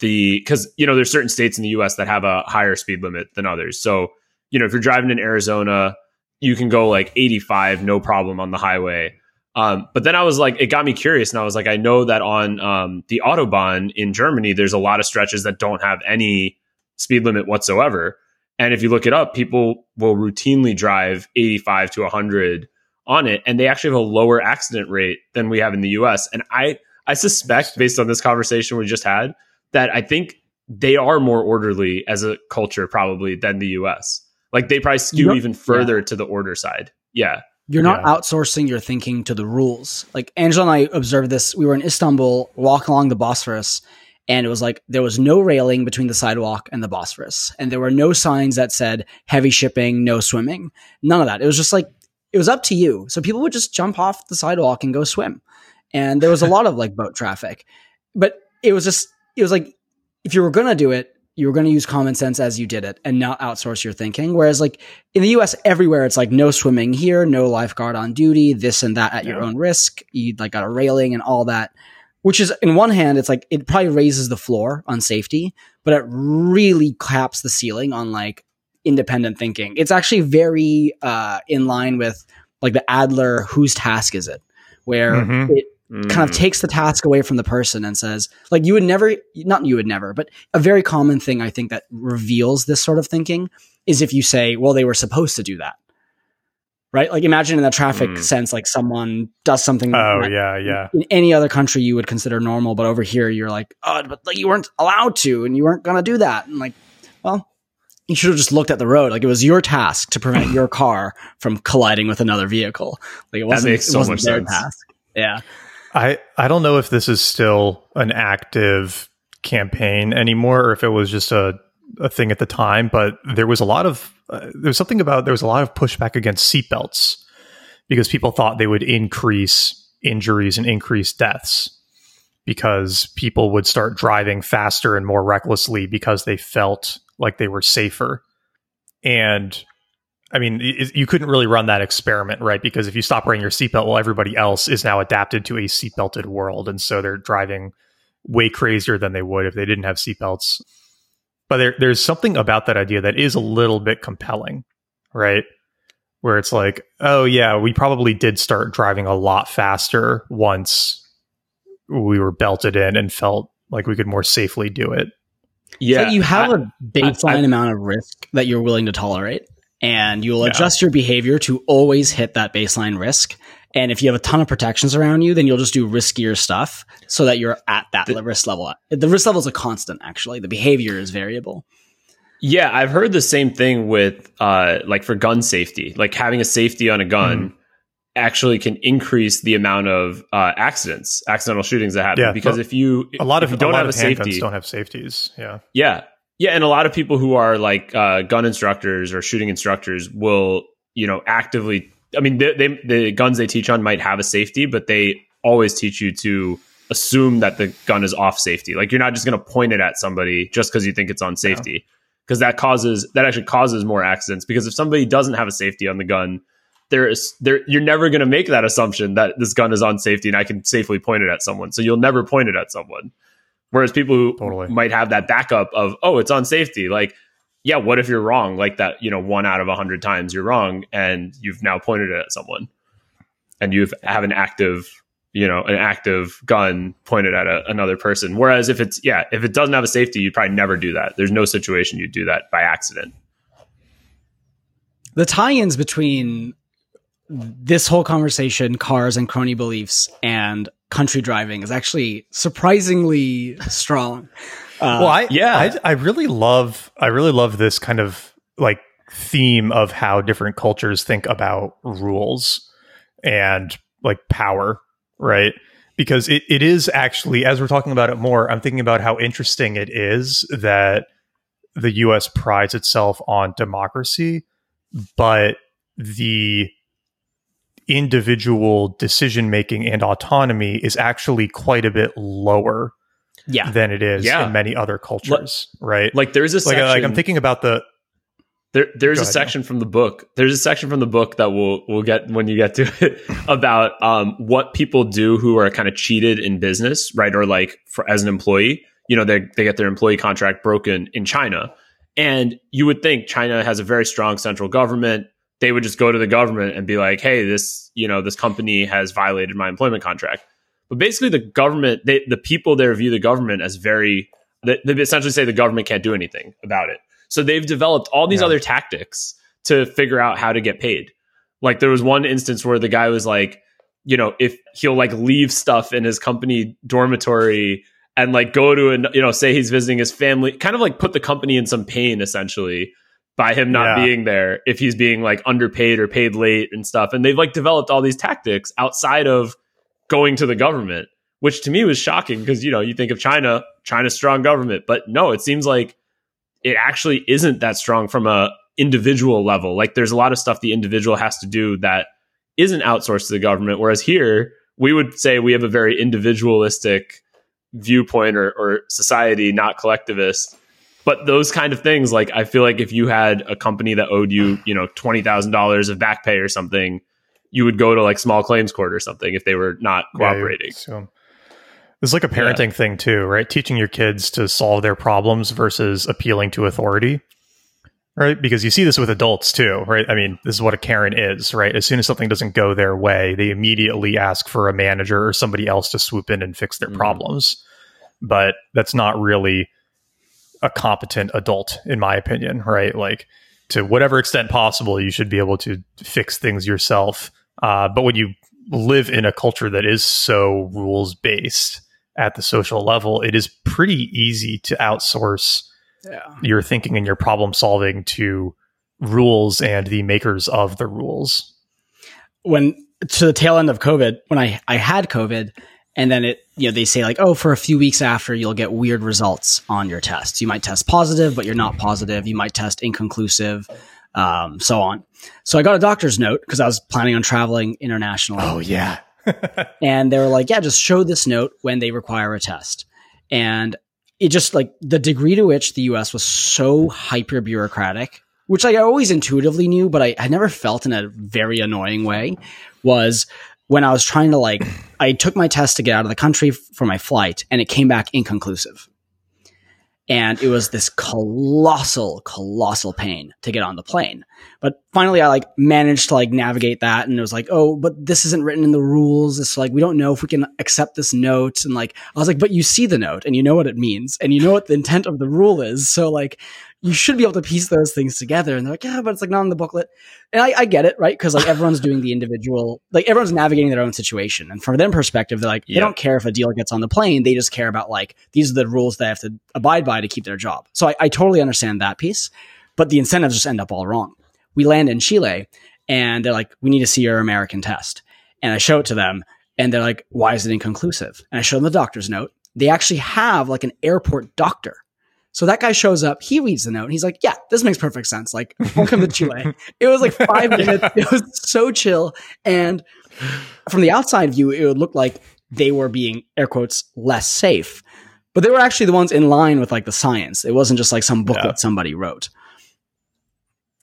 the because you know there's certain states in the U.S. that have a higher speed limit than others. So you know if you're driving in Arizona, you can go like 85 no problem on the highway. Um, but then I was like, it got me curious, and I was like, I know that on um, the autobahn in Germany, there's a lot of stretches that don't have any speed limit whatsoever. And if you look it up, people will routinely drive 85 to 100 on it, and they actually have a lower accident rate than we have in the U.S. And I I suspect, based on this conversation we just had, that I think they are more orderly as a culture probably than the US. Like they probably skew even further yeah. to the order side. Yeah. You're not yeah. outsourcing your thinking to the rules. Like Angela and I observed this. We were in Istanbul, walk along the Bosphorus, and it was like there was no railing between the sidewalk and the Bosphorus, and there were no signs that said heavy shipping, no swimming. None of that. It was just like it was up to you. So people would just jump off the sidewalk and go swim. And there was a lot of like boat traffic. But it was just it was like if you were going to do it, you were going to use common sense as you did it and not outsource your thinking. Whereas like in the US, everywhere it's like no swimming here, no lifeguard on duty, this and that at yeah. your own risk. You like got a railing and all that, which is in one hand, it's like it probably raises the floor on safety, but it really caps the ceiling on like independent thinking. It's actually very uh, in line with like the Adler, whose task is it? Where mm-hmm. it mm. kind of mm. takes the task away from the person and says, like, you would never, not you would never, but a very common thing I think that reveals this sort of thinking is if you say, well, they were supposed to do that. Right? Like, imagine in the traffic mm. sense, like someone does something. Oh, yeah, yeah. In any other country, you would consider normal, but over here, you're like, oh, but like, you weren't allowed to, and you weren't going to do that. And like, well, you should have just looked at the road. Like it was your task to prevent your car from colliding with another vehicle. Like it wasn't, that makes so it wasn't much their sense. task. Yeah. I I don't know if this is still an active campaign anymore, or if it was just a a thing at the time. But there was a lot of uh, there was something about there was a lot of pushback against seatbelts because people thought they would increase injuries and increase deaths because people would start driving faster and more recklessly because they felt like they were safer. And I mean, you couldn't really run that experiment, right? Because if you stop wearing your seatbelt, well, everybody else is now adapted to a seatbelted world, and so they're driving way crazier than they would if they didn't have seatbelts. But there, there's something about that idea that is a little bit compelling, right? Where it's like, oh yeah, we probably did start driving a lot faster once we were belted in and felt like we could more safely do it. Yeah, so you have I, a baseline I, I, amount of risk that you're willing to tolerate and you'll adjust your behavior to always hit that baseline risk. And if you have a ton of protections around you, then you'll just do riskier stuff so that you're at that the, risk level. The risk level is a constant, actually. The behavior is variable. Yeah, I've heard the same thing with uh, like for gun safety. Like having a safety on a gun mm. actually can increase the amount of uh, accidents, accidental shootings that happen. Yeah, because if you a lot of you don't have a safety, don't have safeties. Yeah, yeah, yeah, and a lot of people who are like uh, gun instructors or shooting instructors will, you know, actively. I mean, they, they, the guns they teach on might have a safety, but they always teach you to assume that the gun is off safety. Like you're not just going to point it at somebody just because you think it's on safety, because yeah. that causes that actually causes more accidents. Because if somebody doesn't have a safety on the gun, there is there you're never going to make that assumption that this gun is on safety and I can safely point it at someone. So you'll never point it at someone. Whereas people who Totally. might have that backup of, oh, it's on safety. Like, yeah, what if you're wrong? Like that, you know, one out of a hundred times you're wrong, and you've now pointed it at someone, and you have an active, you know, an active gun pointed at a, another person. Whereas if it's yeah, if it doesn't have a safety, you'd probably never do that. There's no situation you'd do that by accident. the tie-ins between this whole conversation, cars and crony beliefs, and country driving is actually surprisingly strong. Uh, well, I yeah. I, I really love I really love this kind of like theme of how different cultures think about rules and like power, right? Because it, it is actually, as we're talking about it more, I'm thinking about how interesting it is that the US prides itself on democracy, but the individual decision making and autonomy is actually quite a bit lower yeah, than it is Yeah. in many other cultures, right? Like there's a like, section, like I'm thinking about the There, there's a section from the book. There's a section from the book that we'll we'll get when you get to it about um, what people do who are kind of cheated in business, right? Or like for as an employee, you know, they they get their employee contract broken in China, and you would think China has a very strong central government. They would just go to the government and be like, "Hey, this you know this company has violated my employment contract." But basically, the government, they, the people there view the government as very. They, they essentially say the government can't do anything about it. So they've developed all these Yeah. other tactics to figure out how to get paid. Like there was one instance where the guy was like, you know, if he'll like leave stuff in his company dormitory and like go to and you know say he's visiting his family, kind of like put the company in some pain essentially by him not Yeah. being there if he's being like underpaid or paid late and stuff. And they've like developed all these tactics outside of going to the government, which to me was shocking because you know you think of China, China's strong government, but no, it seems like it actually isn't that strong from a individual level. Like there's a lot of stuff the individual has to do that isn't outsourced to the government. Whereas here we would say we have a very individualistic viewpoint or, or society, not collectivist. But those kind of things, like I feel like if you had a company that owed you, you know, twenty thousand dollars of back pay or something, you would go to like small claims court or something if they were not Yeah, cooperating. assume. It's like a parenting thing too, right? Teaching your kids to solve their problems versus appealing to authority. Right? Because you see this with adults too, right? I mean, this is what a Karen is, right? As soon as something doesn't go their way, they immediately ask for a manager or somebody else to swoop in and fix their Mhm. problems. But that's not really a competent adult, in my opinion, right? Like, to whatever extent possible, you should be able to fix things yourself. Uh, but when you live in a culture that is so rules based at the social level, it is pretty easy to outsource yeah. your thinking and your problem solving to rules and the makers of the rules. when to the tail end of COVID, when I, I had COVID, and then it, you know, they say like, oh, for a few weeks after, you'll get weird results on your tests. You might test positive, but you're not positive. You might test inconclusive, um, so on. So I got a doctor's note because I was planning on traveling internationally. Oh yeah. and they were like, yeah, just show this note when they require a test. And it just like the degree to which the US was so hyper bureaucratic, which I always intuitively knew, but I, I never felt in a very annoying way, was when I was trying to like, I took my test to get out of the country for my flight and it came back inconclusive. And it was this colossal, colossal pain to get on the plane. But finally, I like managed to like navigate that, and it was like, oh, but this isn't written in the rules. It's like we don't know if we can accept this note, and like I was like, but you see the note, and you know what it means, and you know what the intent of the rule is. So like, you should be able to piece those things together. And they're like, yeah, but it's like not in the booklet, and I, I get it, right? Because like everyone's doing the individual, like everyone's navigating their own situation, and from their perspective, they're like, they don't care if Adil gets on the plane. They just care about like these are the rules they have to abide by to keep their job. So I, I totally understand that piece, but the incentives just end up all wrong we land in Chile and they're like, we need to see your American test. And I show it to them and they're like, why is it inconclusive? And I show them the doctor's note. They actually have like an airport doctor. So that guy shows up, he reads the note and he's like, yeah, this makes perfect sense. Like, welcome to Chile. It was like five minutes. It was so chill. And from the outside view, it would look like they were being air quotes less safe. But they were actually the ones in line with like the science. It wasn't just like some booklet Yeah. somebody wrote.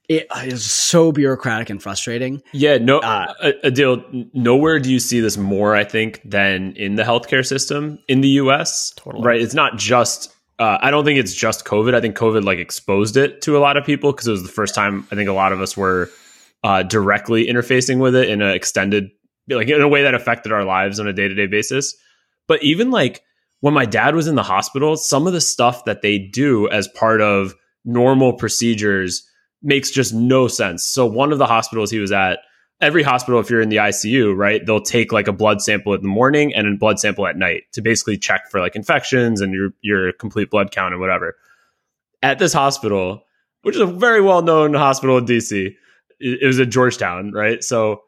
it is so bureaucratic and frustrating. Yeah, no, Uh, a, a. Nowhere do you see this more, I think, than in the healthcare system in the U.S. Totally. Right? It's not just. Uh, I don't think it's just COVID. I think COVID like exposed it to a lot of people because it was the first time I think a lot of us were uh, directly interfacing with it in an extended, like in a way that affected our lives on a day to day basis. But even like when my dad was in the hospital, some of the stuff that they do as part of normal procedures makes just no sense. So one of the hospitals he was at, every hospital, if you're in the ICU, right, they'll take like a blood sample in the morning and a blood sample at night to basically check for like infections and your your complete blood count and whatever. At this hospital, which is a very well known hospital in DC, it, was at Georgetown, right? So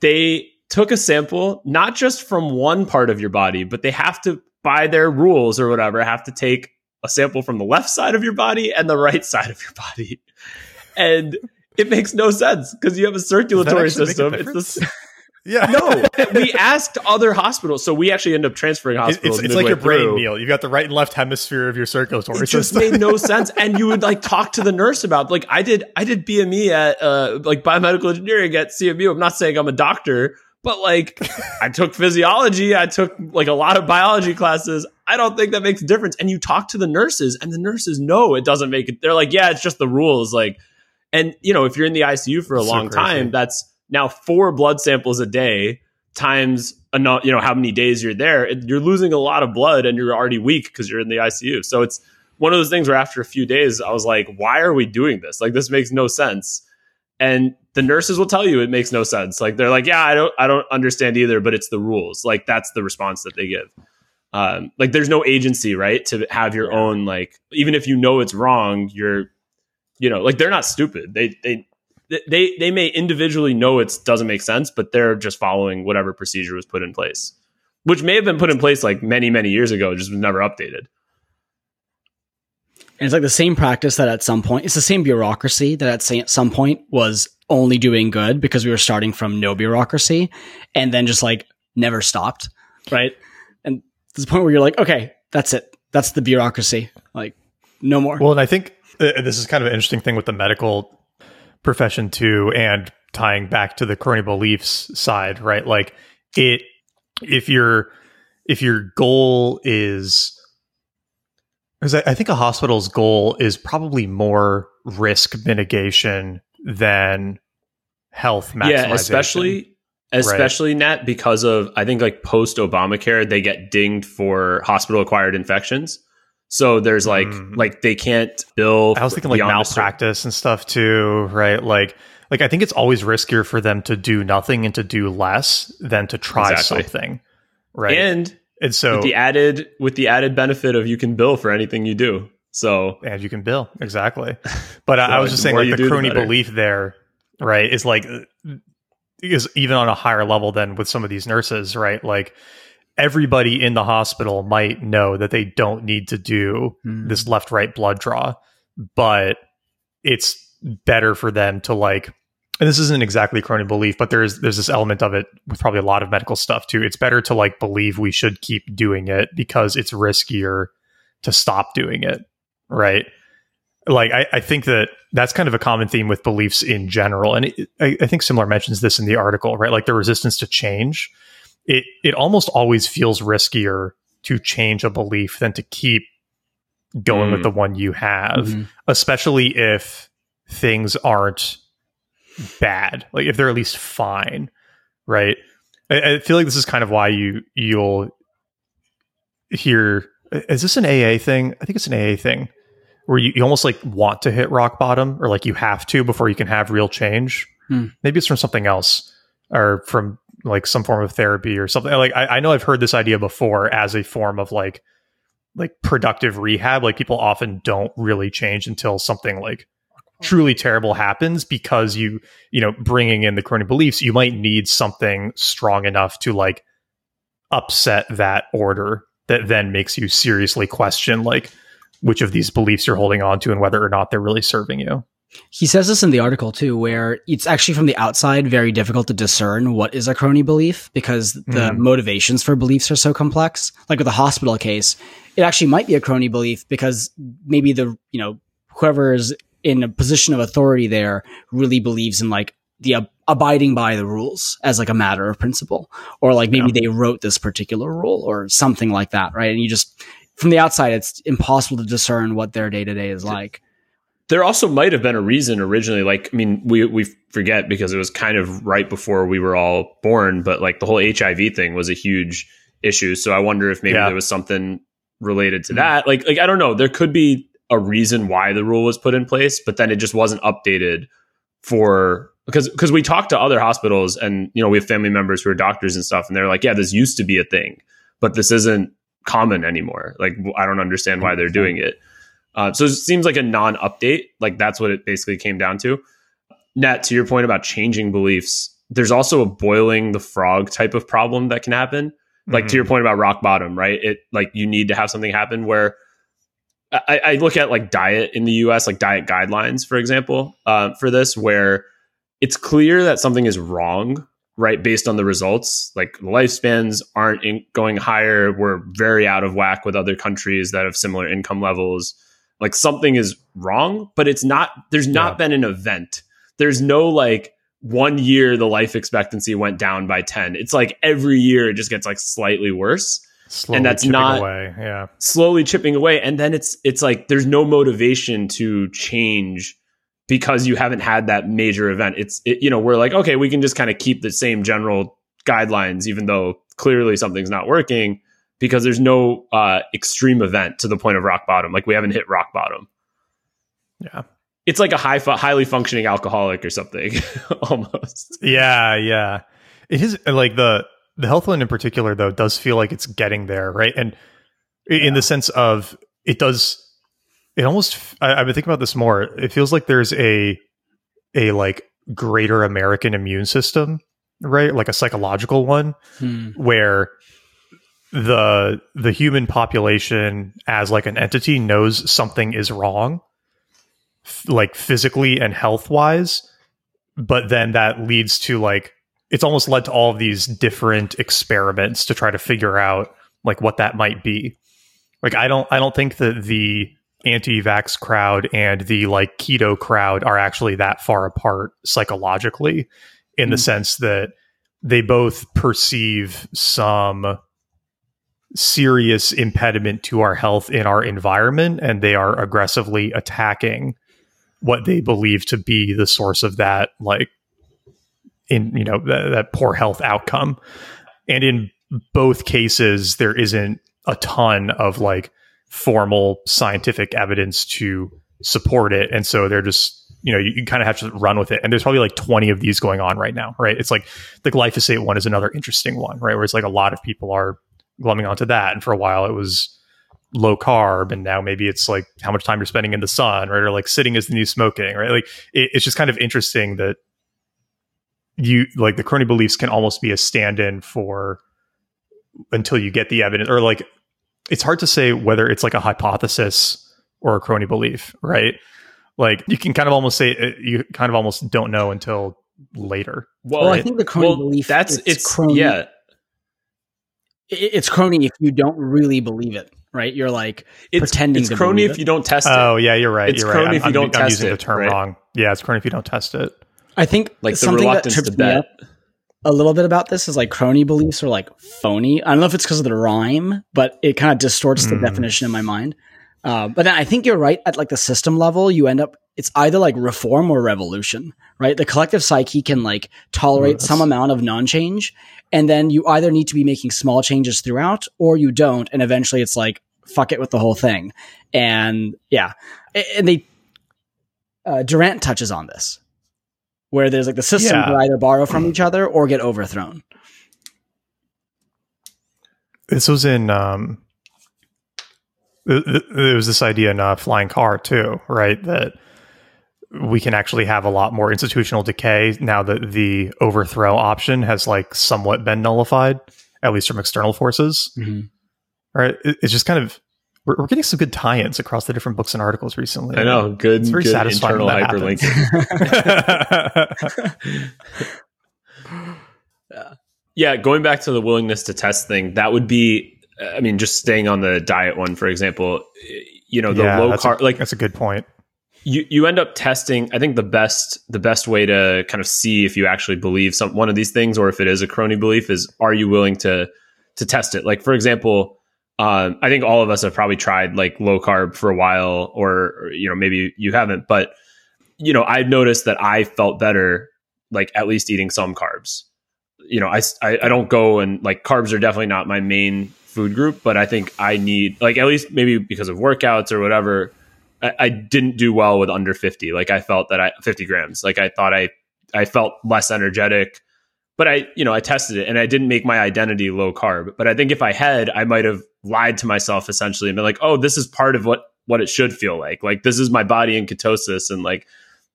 they took a sample not just from one part of your body, but they have to by their rules or whatever have to take a sample from the left side of your body and the right side of your body. And it makes no sense because you have a circulatory make a system. It's the, Yeah. no, we asked other hospitals, so we actually end up transferring hospitals. it's it's like your brain through. meal. You've got the right and left hemisphere of your circulatory system. It just system. made no sense, and you would like talk to the nurse about like I did. I did BME at uh like biomedical engineering at CMU. I'm not saying I'm a doctor, but like I took physiology. I took like a lot of biology classes. I don't think that makes a difference. And you talk to the nurses, and the nurses know it doesn't make it. They're like, yeah, it's just the rules. Like, and you know, if you're in the ICU for a long time, that's now four blood samples a day times enough, you know, how many days you're there. You're losing a lot of blood, and you're already weak because you're in the ICU. So it's one of those things where after a few days, I was like, why are we doing this? Like, this makes no sense. And the nurses will tell you it makes no sense. Like they're like, yeah, I don't, I don't understand either, but it's the rules. Like that's the response that they give. Um, like there's no agency, right, to have your own. Like even if you know it's wrong, you're, you know, like they're not stupid. They they they they may individually know it doesn't make sense, but they're just following whatever procedure was put in place, which may have been put in place like many many years ago, just was never updated. And it's like the same practice that at some point, it's the same bureaucracy that at some point was only doing good because we were starting from no bureaucracy and then just like never stopped. Right. And to the point where you're like, okay, that's it. That's the bureaucracy. Like, no more. Well, and I think uh, this is kind of an interesting thing with the medical profession too, and tying back to the crony beliefs side, right? Like it, if your if your goal is, because I, I think a hospital's goal is probably more risk mitigation than health maximization. Yeah, especially especially Nat because of I think like post Obamacare they get dinged for hospital acquired infections. So there's like Mm. like they can't bill. I was thinking like malpractice and stuff too, right? Like, like I think it's always riskier for them to do nothing and to do less than to try Exactly. something, right? and and so with the added with the added benefit of you can bill for anything you do. So and you can bill exactly. But I, So, I was just saying, like the do, the crony belief there, right, is like is even on a higher level than with some of these nurses, right? Like everybody in the hospital might know that they don't need to do Mm. this left right blood draw, but it's better for them to like. And this isn't exactly crony belief, but there's there's this element of it with probably a lot of medical stuff too. It's better to like believe we should keep doing it because it's riskier to stop doing it, right? like I, I think that that's kind of a common theme with beliefs in general and it, I, I think Simler mentions this in the article right like the resistance to change it it almost always feels riskier to change a belief than to keep going Mm. with the one you have Mhm. especially if things aren't bad like if they're at least fine right I, I feel like this is kind of why you you'll hear is this an aa thing i think it's an aa thing where you, you almost like want to hit rock bottom or like you have to before you can have real change Hmm. maybe it's from something else or from like some form of therapy or something. Like I, I know i've heard this idea before as a form of like like productive rehab. Like people often don't really change until something like truly terrible happens because you you know bringing in the crony beliefs you might need something strong enough to like upset that order that then makes you seriously question like which of these beliefs you're holding on to and whether or not they're really serving you He says this in the article too, where it's actually from the outside very difficult to discern what is a crony belief because the Mhm. motivations for beliefs are so complex. Like with the hospital case, it actually might be a crony belief because maybe the, you know, whoever is in a position of authority there really believes in like the ab- abiding by the rules as like a matter of principle or like maybe Yeah. they wrote this particular rule or something like that right and you just from the outside it's impossible to discern what their day to day is like there also might have been a reason originally like i mean we we forget because it was kind of right before we were all born but like the whole hiv thing was a huge issue. So i wonder if maybe Yeah. there was something related to Mhm. that. Like like i don't know. There could be a reason why the rule was put in place but then it just wasn't updated for because because we talked to other hospitals and you know we have family members who are doctors and stuff and they're like yeah this used to be a thing but this isn't common anymore. Like i don't understand why they're doing it uh, so it seems like a non-update like that's what it basically came down to. Nat to your point about changing beliefs there's also a boiling the frog type of problem that can happen. Like to your point about rock bottom right? It like you need to have something happen where I, I look at like diet in the us like diet guidelines for example uh, for this where it's clear that something is wrong right based on the results. Like lifespans aren't in, going higher. We're very out of whack with other countries that have similar income levels like something is wrong but it's not there's not Yeah. been an event there's no like one year the life expectancy went down by 10 it's like every year it just gets like slightly worse Slowly that's chipping not- away. Yeah. slowly chipping away and then it's it's like there's no motivation to change because you haven't had that major event it's it, you know we're like okay we can just kind of keep the same general guidelines even though clearly something's not working because there's no uh extreme event to the point of rock bottom like we haven't hit rock bottom Yeah. it's like a high fu- highly functioning alcoholic or something almost Yeah, yeah. It is like the the health one in particular though does feel like it's getting there, right? And i- in the sense of it does it almost I, I've been thinking about this more. It feels like there's a a like greater American immune system, right? Like a psychological one Hmm. where the the human population as like an entity knows something is wrong f- like physically and health wise but then that leads to like it's almost led to all of these different experiments to try to figure out like what that might be like i don't i don't think that the anti-vax crowd and the like keto crowd are actually that far apart psychologically in the Mm. sense that they both perceive some serious impediment to our health in our environment and they are aggressively attacking what they believe to be the source of that like in you know that, that poor health outcome. And in both cases there isn't a ton of like formal scientific evidence to support it. And so they're just you know you, you kind of have to run with it. And there's probably like 20 of these going on right now right? It's like the glyphosate one is another interesting one right? Where it's like a lot of people are glumming onto that. And for a while it was low carb. And now maybe it's like how much time you're spending in the sun right? Or like sitting is the new smoking right? Like it, it's just kind of interesting that you like the crony beliefs can almost be a stand-in for until you get the evidence. Or like it's hard to say whether it's like a hypothesis or a crony belief right? Like you can kind of almost say uh, you kind of almost don't know until later well, Well, I think the crony well, belief that's it's it's crony- yeah. It- it's crony if you don't really believe it right you're like it's Pretending it's to crony if it. you don't test it oh yeah you're right It's you're crony right if you I'm, don't I'm test using the it, term right? wrong yeah it's crony if you don't test it i think like the something that trips me up a little bit about this is like crony beliefs are like phony. I don't know if it's because of the rhyme, but it kind of distorts the Mm. definition in my mind. Uh, but then I think you're right at like the system level, you end up it's either like reform or revolution, right? The collective psyche can like tolerate Oh, some amount of non-change, and then you either need to be making small changes throughout, or you don't, and eventually it's like fuck it with the whole thing. And yeah, and they uh, Durant touches on this, where there's like the system Yeah. can either borrow from each other or get overthrown. this was in um th- th- there was this idea in uh, flying car too right? That we can actually have a lot more institutional decay now that the overthrow option has like somewhat been nullified at least from external forces. Right? It- it's just kind of we're, we're getting some good tie-ins across the different books and articles recently. I know. Good It's very good satisfying internal hyperlink yeah going back to the willingness to test thing that would be i mean just staying on the diet one for example you know the Yeah, low carb like that's a good point you you end up testing. I think the best the best way to kind of see if you actually believe some one of these things or if it is a crony belief is are you willing to to test it? Like for example, um, I think all of us have probably tried like low carb for a while, or, or you know maybe you haven't, but you know I've noticed that I felt better like at least eating some carbs. You know, I, I, I don't go and like carbs are definitely not my main food group, but I think I need like at least maybe because of workouts or whatever. I, I didn't do well with under 50. Like I felt that I 50 grams. Like I thought I I felt less energetic. But I, you know, I tested it and I didn't make my identity low carb. But I think if I had, I might have lied to myself essentially and been like, oh, this is part of what what it should feel like. Like this is my body in ketosis and like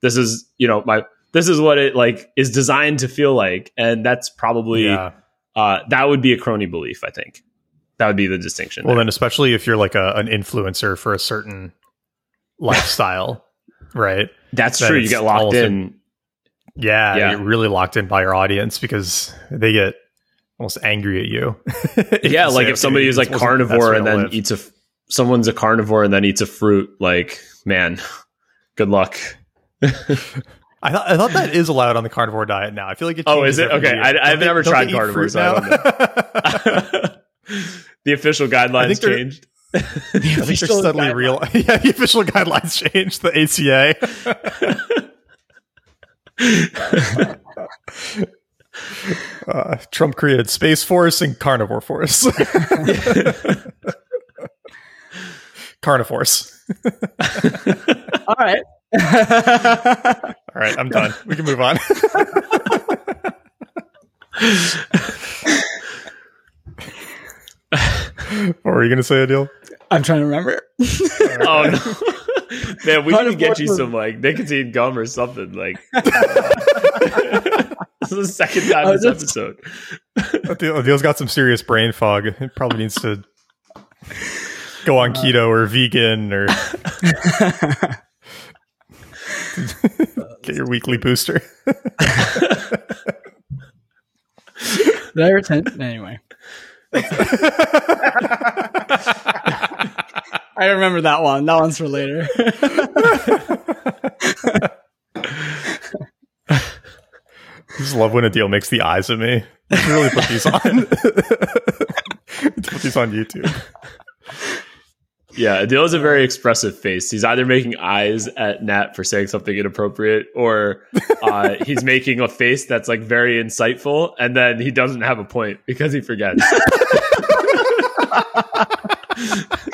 this is, you know, my this is what it like is designed to feel like. And that's probably Yeah. uh that would be a crony belief, I think. That would be the distinction. Well, there. then, especially if you're like a, an influencer for a certain lifestyle, right? that's then true. You get locked in. Yeah, Yeah. you're really locked in by your audience because they get almost angry at you. Yeah, like if somebody is like wasn't the best carnivore and then live." eats a someone's a carnivore and then eats a fruit, like man, good luck. I thought I thought that is allowed on the carnivore diet now. I feel like it. Oh, is it? Okay. I, I've never tried they eat carnivore, so I now? The official guidelines changed. I think they're suddenly real. Yeah, the official guidelines changed. The ACA. uh, Trump created Space Force and Carnivore Force. Carnivores. All right. All right, I'm done. We can move on. What were you going to say, Adil? I'm trying to remember. oh no, man, we need to get you some like nicotine gum or something. Like this is the second time Oh, this that's- episode. Adil, Adil's got some serious brain fog. He probably needs to go on uh, keto or vegan or get your weekly booster. Did I return? Anyway. I remember that one. That one's for later. I just love when Adil makes the eyes at me. Should really put these on. put these on YouTube. Yeah, Adil has a very expressive face. He's either making eyes at Nat for saying something inappropriate, or uh, he's making a face that's like very insightful, and then he doesn't have a point because he forgets.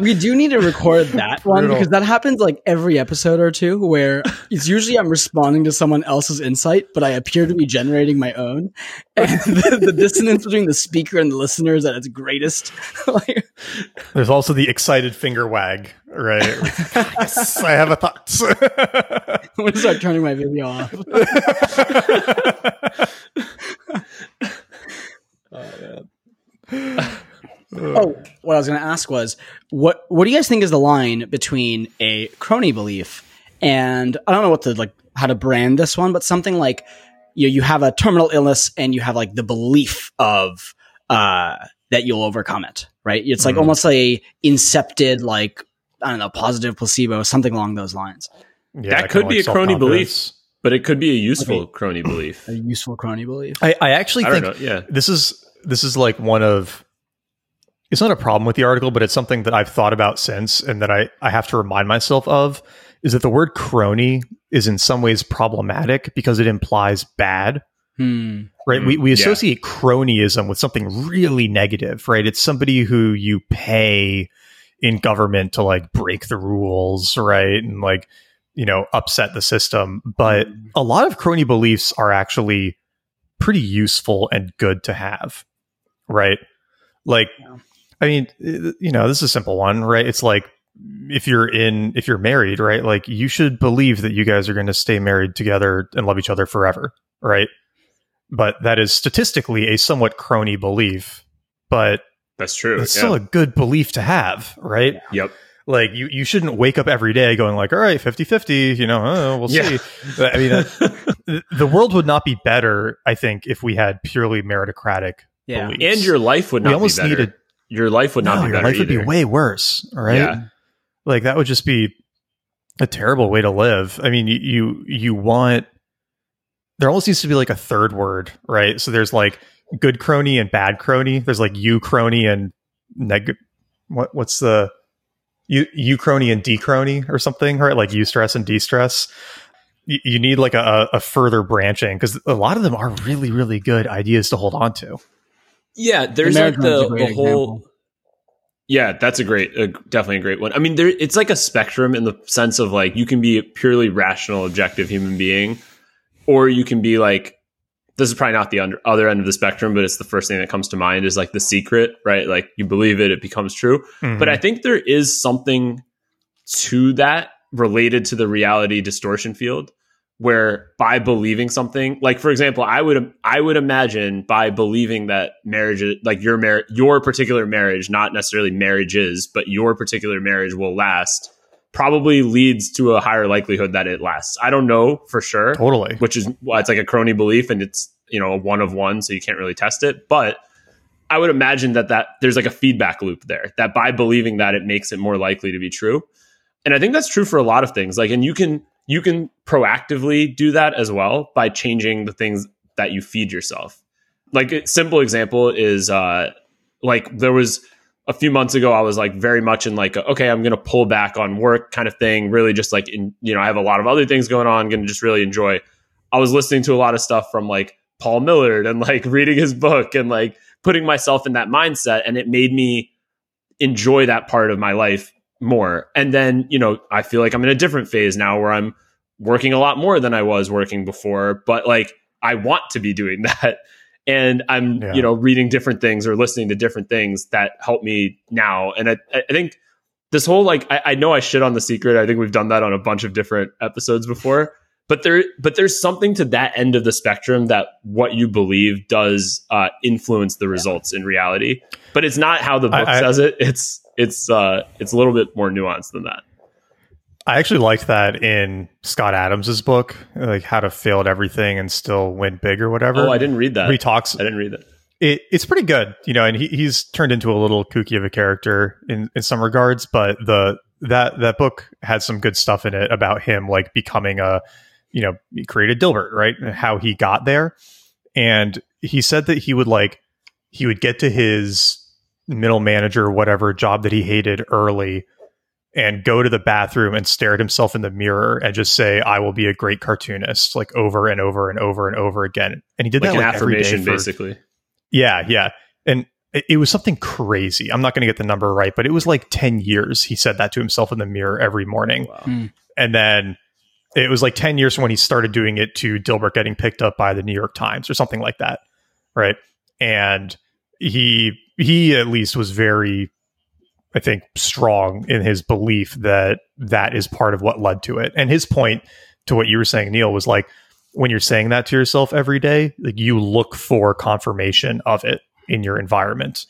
we do need to record that one Brutal. because that happens like every episode or two where it's usually I'm responding to someone else's insight, but I appear to be generating my own. And the, the dissonance between the speaker and the listener is at its greatest. like, There's also the excited finger wag, right? yes, I have a thought. I'm going to start turning my video off. Oh, what I was going to ask was, what what do you guys think is the line between a crony belief and I don't know what to like how to brand this one, but something like you know, you have a terminal illness and you have like the belief of uh that you'll overcome it, right? It's like Mhm. almost a incepted like I don't know positive placebo, something along those lines. Yeah, That kinda could be like a crony self-confidence. But it could be a useful crony belief. A useful crony belief. I, I actually I think know. Yeah. this is this is like one of it's not a problem with the article, but it's something that I've thought about since and that I, I have to remind myself of is that the word crony is in some ways problematic because it implies bad. Hmm. Right. We, we yeah. associate cronyism with something really negative, right? It's somebody who you pay in government to like break the rules, right? And like, you know, upset the system. But a lot of crony beliefs are actually pretty useful and good to have, right? Like, Yeah. I mean, you know, this is a simple one, right? It's like if you're in, if you're married, right? Like, you should believe that you guys are going to stay married together and love each other forever, right? But that is statistically a somewhat crony belief, but That's true. it's yeah. still a good belief to have, right? yep. Like you, you shouldn't wake up every day going like, all right, 50, 50, you know, oh, we'll Yeah. see. I mean, uh, the world would not be better, I think, if we had purely meritocratic Yeah. beliefs. And your life would we not almost be better. needed, your life would not no, be your better life would either. be way worse, right Yeah. Like that would just be a terrible way to live. I mean, you you, you want there almost needs to be like a third word, right? So there's like good crony and bad crony. There's like you crony and neg. What what's the you you crony and d crony or something, right? Like you stress and de-stress. You, you need like a, a further branching because a lot of them are really really good ideas to hold on to. Yeah, there's The like marriage one's a the, the whole. example. Yeah, that's a great, a, definitely a great one. I mean, there it's like a spectrum in the sense of like you can be a purely rational, objective human being, or you can be like this is probably not the under, other end of the spectrum, but it's the first thing that comes to mind is like the secret, right? Like you believe it, it becomes true. Mhm. But I think there is something to that related to the reality distortion field where by believing something like for example i would i would imagine by believing that marriage like your mar- your particular marriage not necessarily marriages but your particular marriage will last probably leads to a higher likelihood that it lasts. I don't know for sure. Totally. which is well, it's like a crony belief and it's you know a one of one so you can't really test it. But i would imagine that that there's like a feedback loop there that by believing that it makes it more likely to be true. And i think that's true for a lot of things. Like and you can you can proactively do that as well by changing the things that you feed yourself. Like a simple example is uh like there was a few months ago i was like very much in like a, okay i'm gonna pull back on work kind of thing really just like in you know i have a lot of other things going on gonna just really enjoy. I was listening to a lot of stuff from like paul millerd and like reading his book and like putting myself in that mindset and it made me enjoy that part of my life more. And then you know i feel like i'm in a different phase now where i'm working a lot more than i was working before but like i want to be doing that. And i'm Yeah. you know reading different things or listening to different things that help me now. And i, I think this whole like I, I know i shit on the secret. I think we've done that on a bunch of different episodes before. But there but there's something to that end of the spectrum that what you believe does uh, influence the results in reality. But it's not how the I- book I- says it. It's it's uh it's a little bit more nuanced than that I actually liked that in Scott Adams's book, like how to fail at everything and still win big or whatever. oh i didn't read that he talks i didn't read that it, it's pretty good, you know, and he, he's turned into a little kooky of a character in, in some regards, but the that that book had some good stuff in it about him like becoming a you know, he created Dilbert, right? And how he got there. And he said that he would like he would get to his middle manager whatever job that he hated early and go to the bathroom and stare at himself in the mirror and just say I will be a great cartoonist like over and over and over and over again. And he did like that an like every day for- basically yeah, yeah. And it, it was something crazy. I'm not going to get the number right, but it was like 10 years he said that to himself in the mirror every morning. wow. Hmm. And then it was like 10 years from when he started doing it to Dilbert getting picked up by the New York Times or something like that. Right. And he, he at least was very, I think, strong in his belief that that is part of what led to it. And his point to what you were saying, Neil, was like, when you're saying that to yourself every day, like you look for confirmation of it in your environment,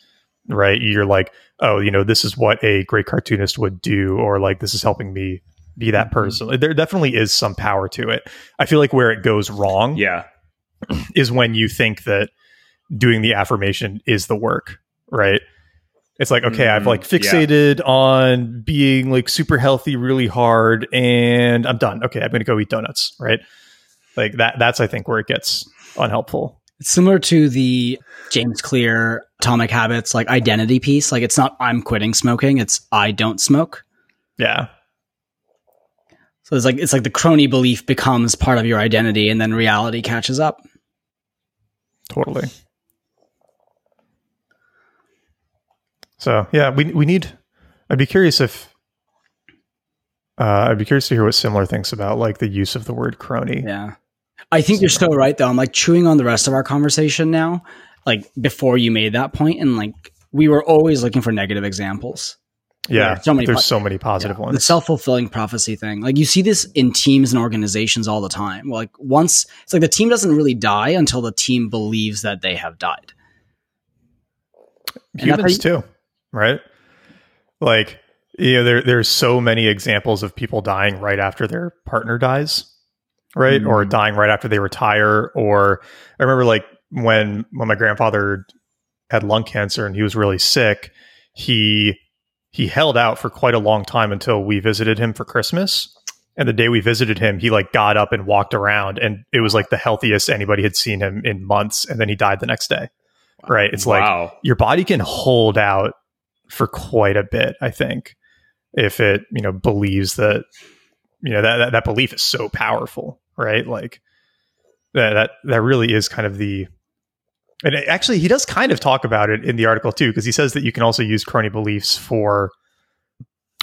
right? You're like, oh, you know, this is what a great cartoonist would do, or like this is helping me be that mm-hmm. person. Like, There definitely is some power to it. I feel like where it goes wrong yeah is when you think that doing the affirmation is the work, right? It's like, okay, I've Mm, like yeah. fixated on being like super healthy really hard and I'm done. Okay, I'm going to go eat donuts, right? Like that that's I think where it gets unhelpful. It's similar to the James Clear Atomic Habits like identity piece. Like it's not I'm quitting smoking, it's I don't smoke. Yeah. So it's like it's like the crony belief becomes part of your identity and then reality catches up. Totally. So yeah, we we need. I'd be curious if. Uh, I'd be curious to hear what Simler thinks about like the use of the word crony. Yeah. I think you're so right though. I'm like chewing on the rest of our conversation now. Like before you made that point and like we were always looking for negative examples. Yeah, There's so many there's po- so many positive The ones. self fulfilling prophecy thing. Like you see this in teams and organizations all the time. Like once it's like the team doesn't really die until the team believes that they have died. Humans how too, right? Like you know, there there's so many examples of people dying right after their partner dies, right? Or Mm. dying right after they retire. Or I remember like when when my grandfather had lung cancer and he was really sick, he he held out for quite a long time until we visited him for Christmas. And the day we visited him, he like got up and walked around, and it was like the healthiest anybody had seen him in months. And then he died the next day. Right? It's like your body can hold out for quite a bit. I think if it you know believes that you know that that, belief is so powerful, right? Like that that that really is kind of the and it, actually he does kind of talk about it in the article too because he says that you can also use crony beliefs for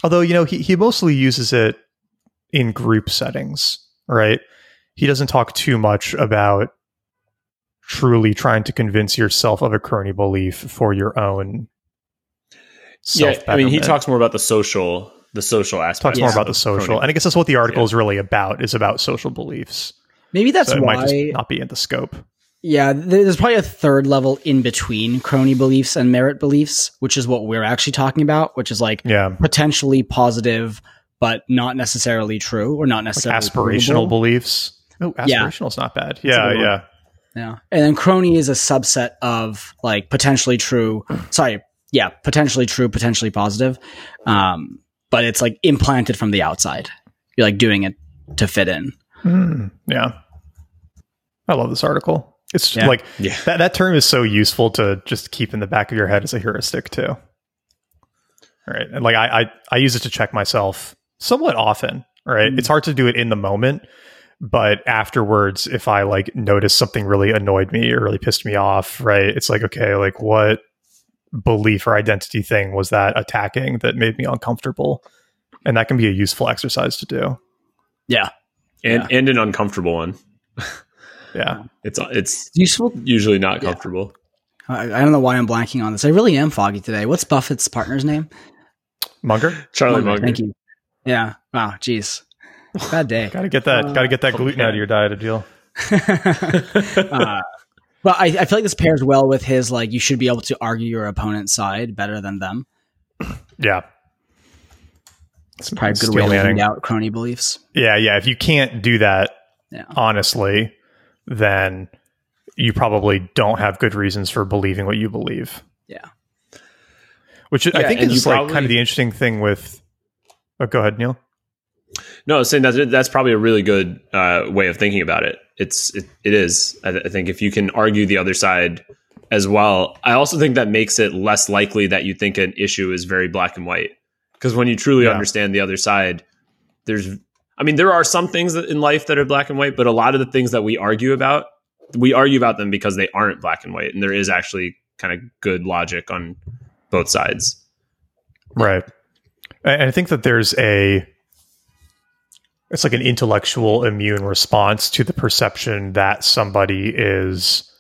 although you know he, he mostly uses it in group settings right he doesn't talk too much about truly trying to convince yourself of a crony belief for your own yeah i mean he talks more about the social the social aspect He talks more Yeah. about the social and i guess that's what the article is really about is about social beliefs Maybe that's so it why. might just not be in the scope Yeah, there's probably a third level in between crony beliefs and merit beliefs, which is what we're actually talking about, which is like yeah potentially positive, but not necessarily true or not like necessarily aspirational provable. beliefs oh aspirational is not bad a yeah one. yeah Yeah. And then crony is a subset of like potentially true. Sorry. Yeah. Potentially true, potentially positive. Um, but it's like implanted from the outside. You're like doing it to fit in. Hmm, yeah. I love this article. It's Yeah. like Yeah. that, that term is so useful to just keep in the back of your head as a heuristic too. All right. And like I, I, I use it to check myself somewhat often. Right. Mm. It's hard to do it in the moment, but afterwards, if I like notice something really annoyed me or really pissed me off, right, it's like, okay, like what belief or identity thing was that attacking that made me uncomfortable? And that can be a useful exercise to do. Yeah. and and an uncomfortable one Yeah. it's it's Useful. usually not Yeah. comfortable I, I don't know why I'm blanking on this. I really am foggy today. What's Buffett's partner's name? Munger? charlie Munger, munger Thank you. Yeah. Wow. Jeez. Bad day. Gotta get that. Uh, gotta get that gluten out of your diet, Adil. uh, but I, I feel like this pairs well with his like you should be able to argue your opponent's side better than them. Yeah. It's probably a good Steel way to manning. out crony beliefs. Yeah, yeah. If you can't do that Yeah. honestly, then you probably don't have good reasons for believing what you believe. Yeah. Which I think is you like probably- kind of the interesting thing with. Oh, go ahead, Neil. No, saying that that's probably a really good uh, way of thinking about it. It's it, it is. I, th- I think if you can argue the other side as well, I also think that makes it less likely that you think an issue is very black and white. Because when you truly Yeah. understand the other side, there's. I mean, there are some things in life that are black and white, but a lot of the things that we argue about, we argue about them because they aren't black and white, and there is actually kind of good logic on both sides. Right. I think that there's a it's like an intellectual immune response to the perception that somebody is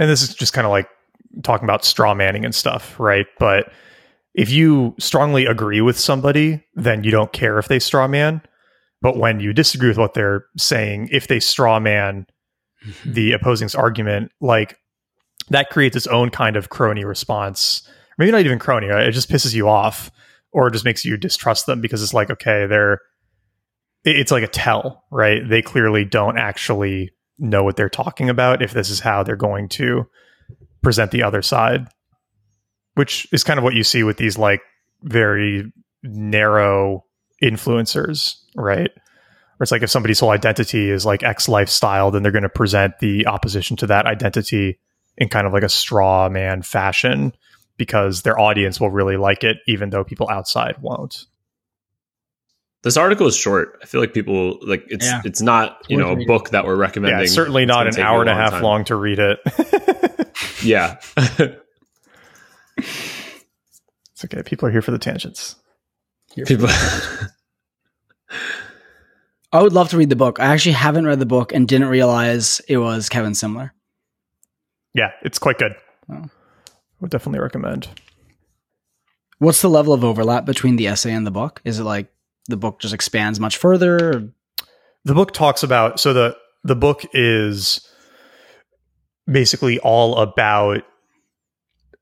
and this is just kind of like talking about straw manning and stuff, right? But if you strongly agree with somebody, then you don't care if they straw man. But when you disagree with what they're saying, if they straw man the opposing's argument, like that creates its own kind of crony response. Maybe not even crony. Right? It just pisses you off, or it just makes you distrust them because it's like, okay, they're it's like a tell, right? They clearly don't actually know what they're talking about if this is how they're going to present the other side, which is kind of what you see with these like very narrow influencers, right? Where it's like if somebody's whole identity is like X lifestyle, then they're going to present the opposition to that identity in kind of like a straw man fashion because their audience will really like it, even though people outside won't. This article is short. I feel like people like it's Yeah. it's not you know a book that we're recommending. Yeah, it's certainly It's not an hour and a half time. long to read it. Yeah, it's okay. People are here for the tangents. people. I would love to read the book. I actually haven't read the book and didn't realize it was Kevin Simler. Yeah, it's quite good. Oh. Would definitely recommend. What's the level of overlap between the essay and the book? Is it like the book just expands much further? or- the book talks about so the the book is basically all about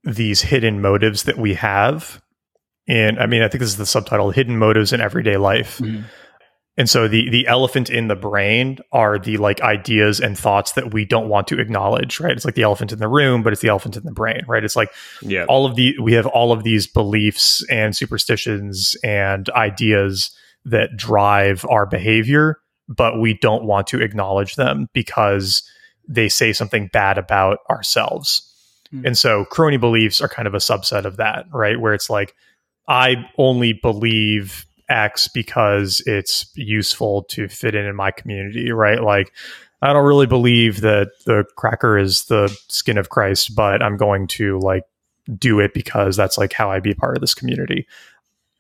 these hidden motives that we have and i mean i think this is the subtitle hidden motives in everyday life Mhm. And so the the elephant in the brain are the like ideas and thoughts that we don't want to acknowledge right it's like the elephant in the room but it's the elephant in the brain right it's like yeah, all of the we have all of these beliefs and superstitions and ideas that drive our behavior, but we don't want to acknowledge them because they say something bad about ourselves. Hmm. And so crony beliefs are kind of a subset of that, right? Where it's like, I only believe X because it's useful to fit in in my community, right? Like, I don't really believe that the cracker is the skin of Christ, but I'm going to like do it because that's like how I be part of this community.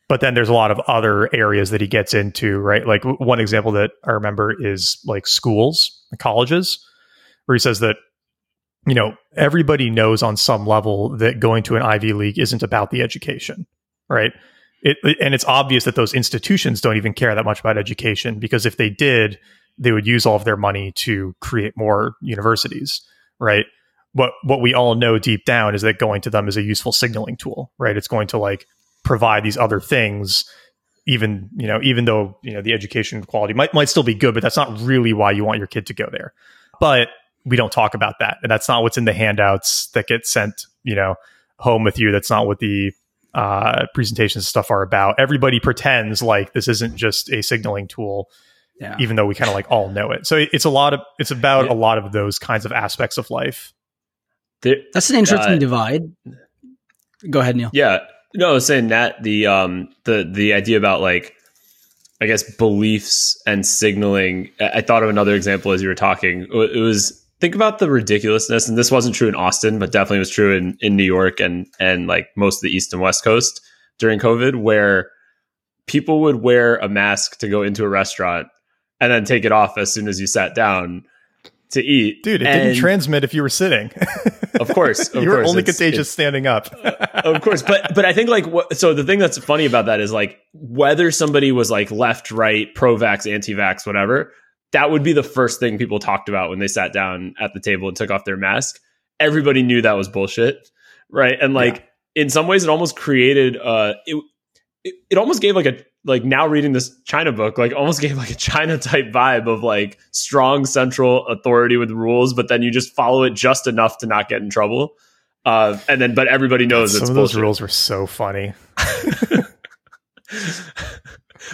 But then there's a lot of other areas that he gets into, right? Like one example that I remember is like schools, colleges, where he says that, you know, everybody knows on some level that going to an Ivy League isn't about the education, right? It, and it's obvious that those institutions don't even care that much about education because if they did, they would use all of their money to create more universities, right? What what we all know deep down is that going to them is a useful signaling tool, right? It's going to like provide these other things even you know even though you know the education quality might might still be good but that's not really why you want your kid to go there but we don't talk about that and that's not what's in the handouts that get sent you know home with you that's not what the uh, presentations and stuff are about everybody pretends like this isn't just a signaling tool Yeah. even though we kind of like all know it so it- it's a lot of it's about Yeah. a lot of those kinds of aspects of life There, That's an interesting Uh, divide. Go ahead, Neil. Yeah, no, I was saying that the um the the idea about like I guess beliefs and signaling. I I thought of another example as you were talking. It it was think about the ridiculousness, and this wasn't true in Austin, but definitely was true in in New York and and like most of the East and West Coast during COVID, where people would wear a mask to go into a restaurant and then take it off as soon as you sat down to eat. dude it And- didn't transmit if you were sitting Of course, of you were course, only it's- contagious it's- standing up of course but but i think like what so the thing that's funny about that is like whether somebody was like left right pro-vax anti-vax whatever that would be the first thing people talked about when they sat down at the table and took off their mask. Everybody knew that was bullshit right? And like in some ways it almost created uh it, it it almost gave like a like now reading this china book like almost gave like a china type vibe of like strong central authority with rules but then you just follow it just enough to not get in trouble. Uh, and then, but everybody knows some of those rules were so funny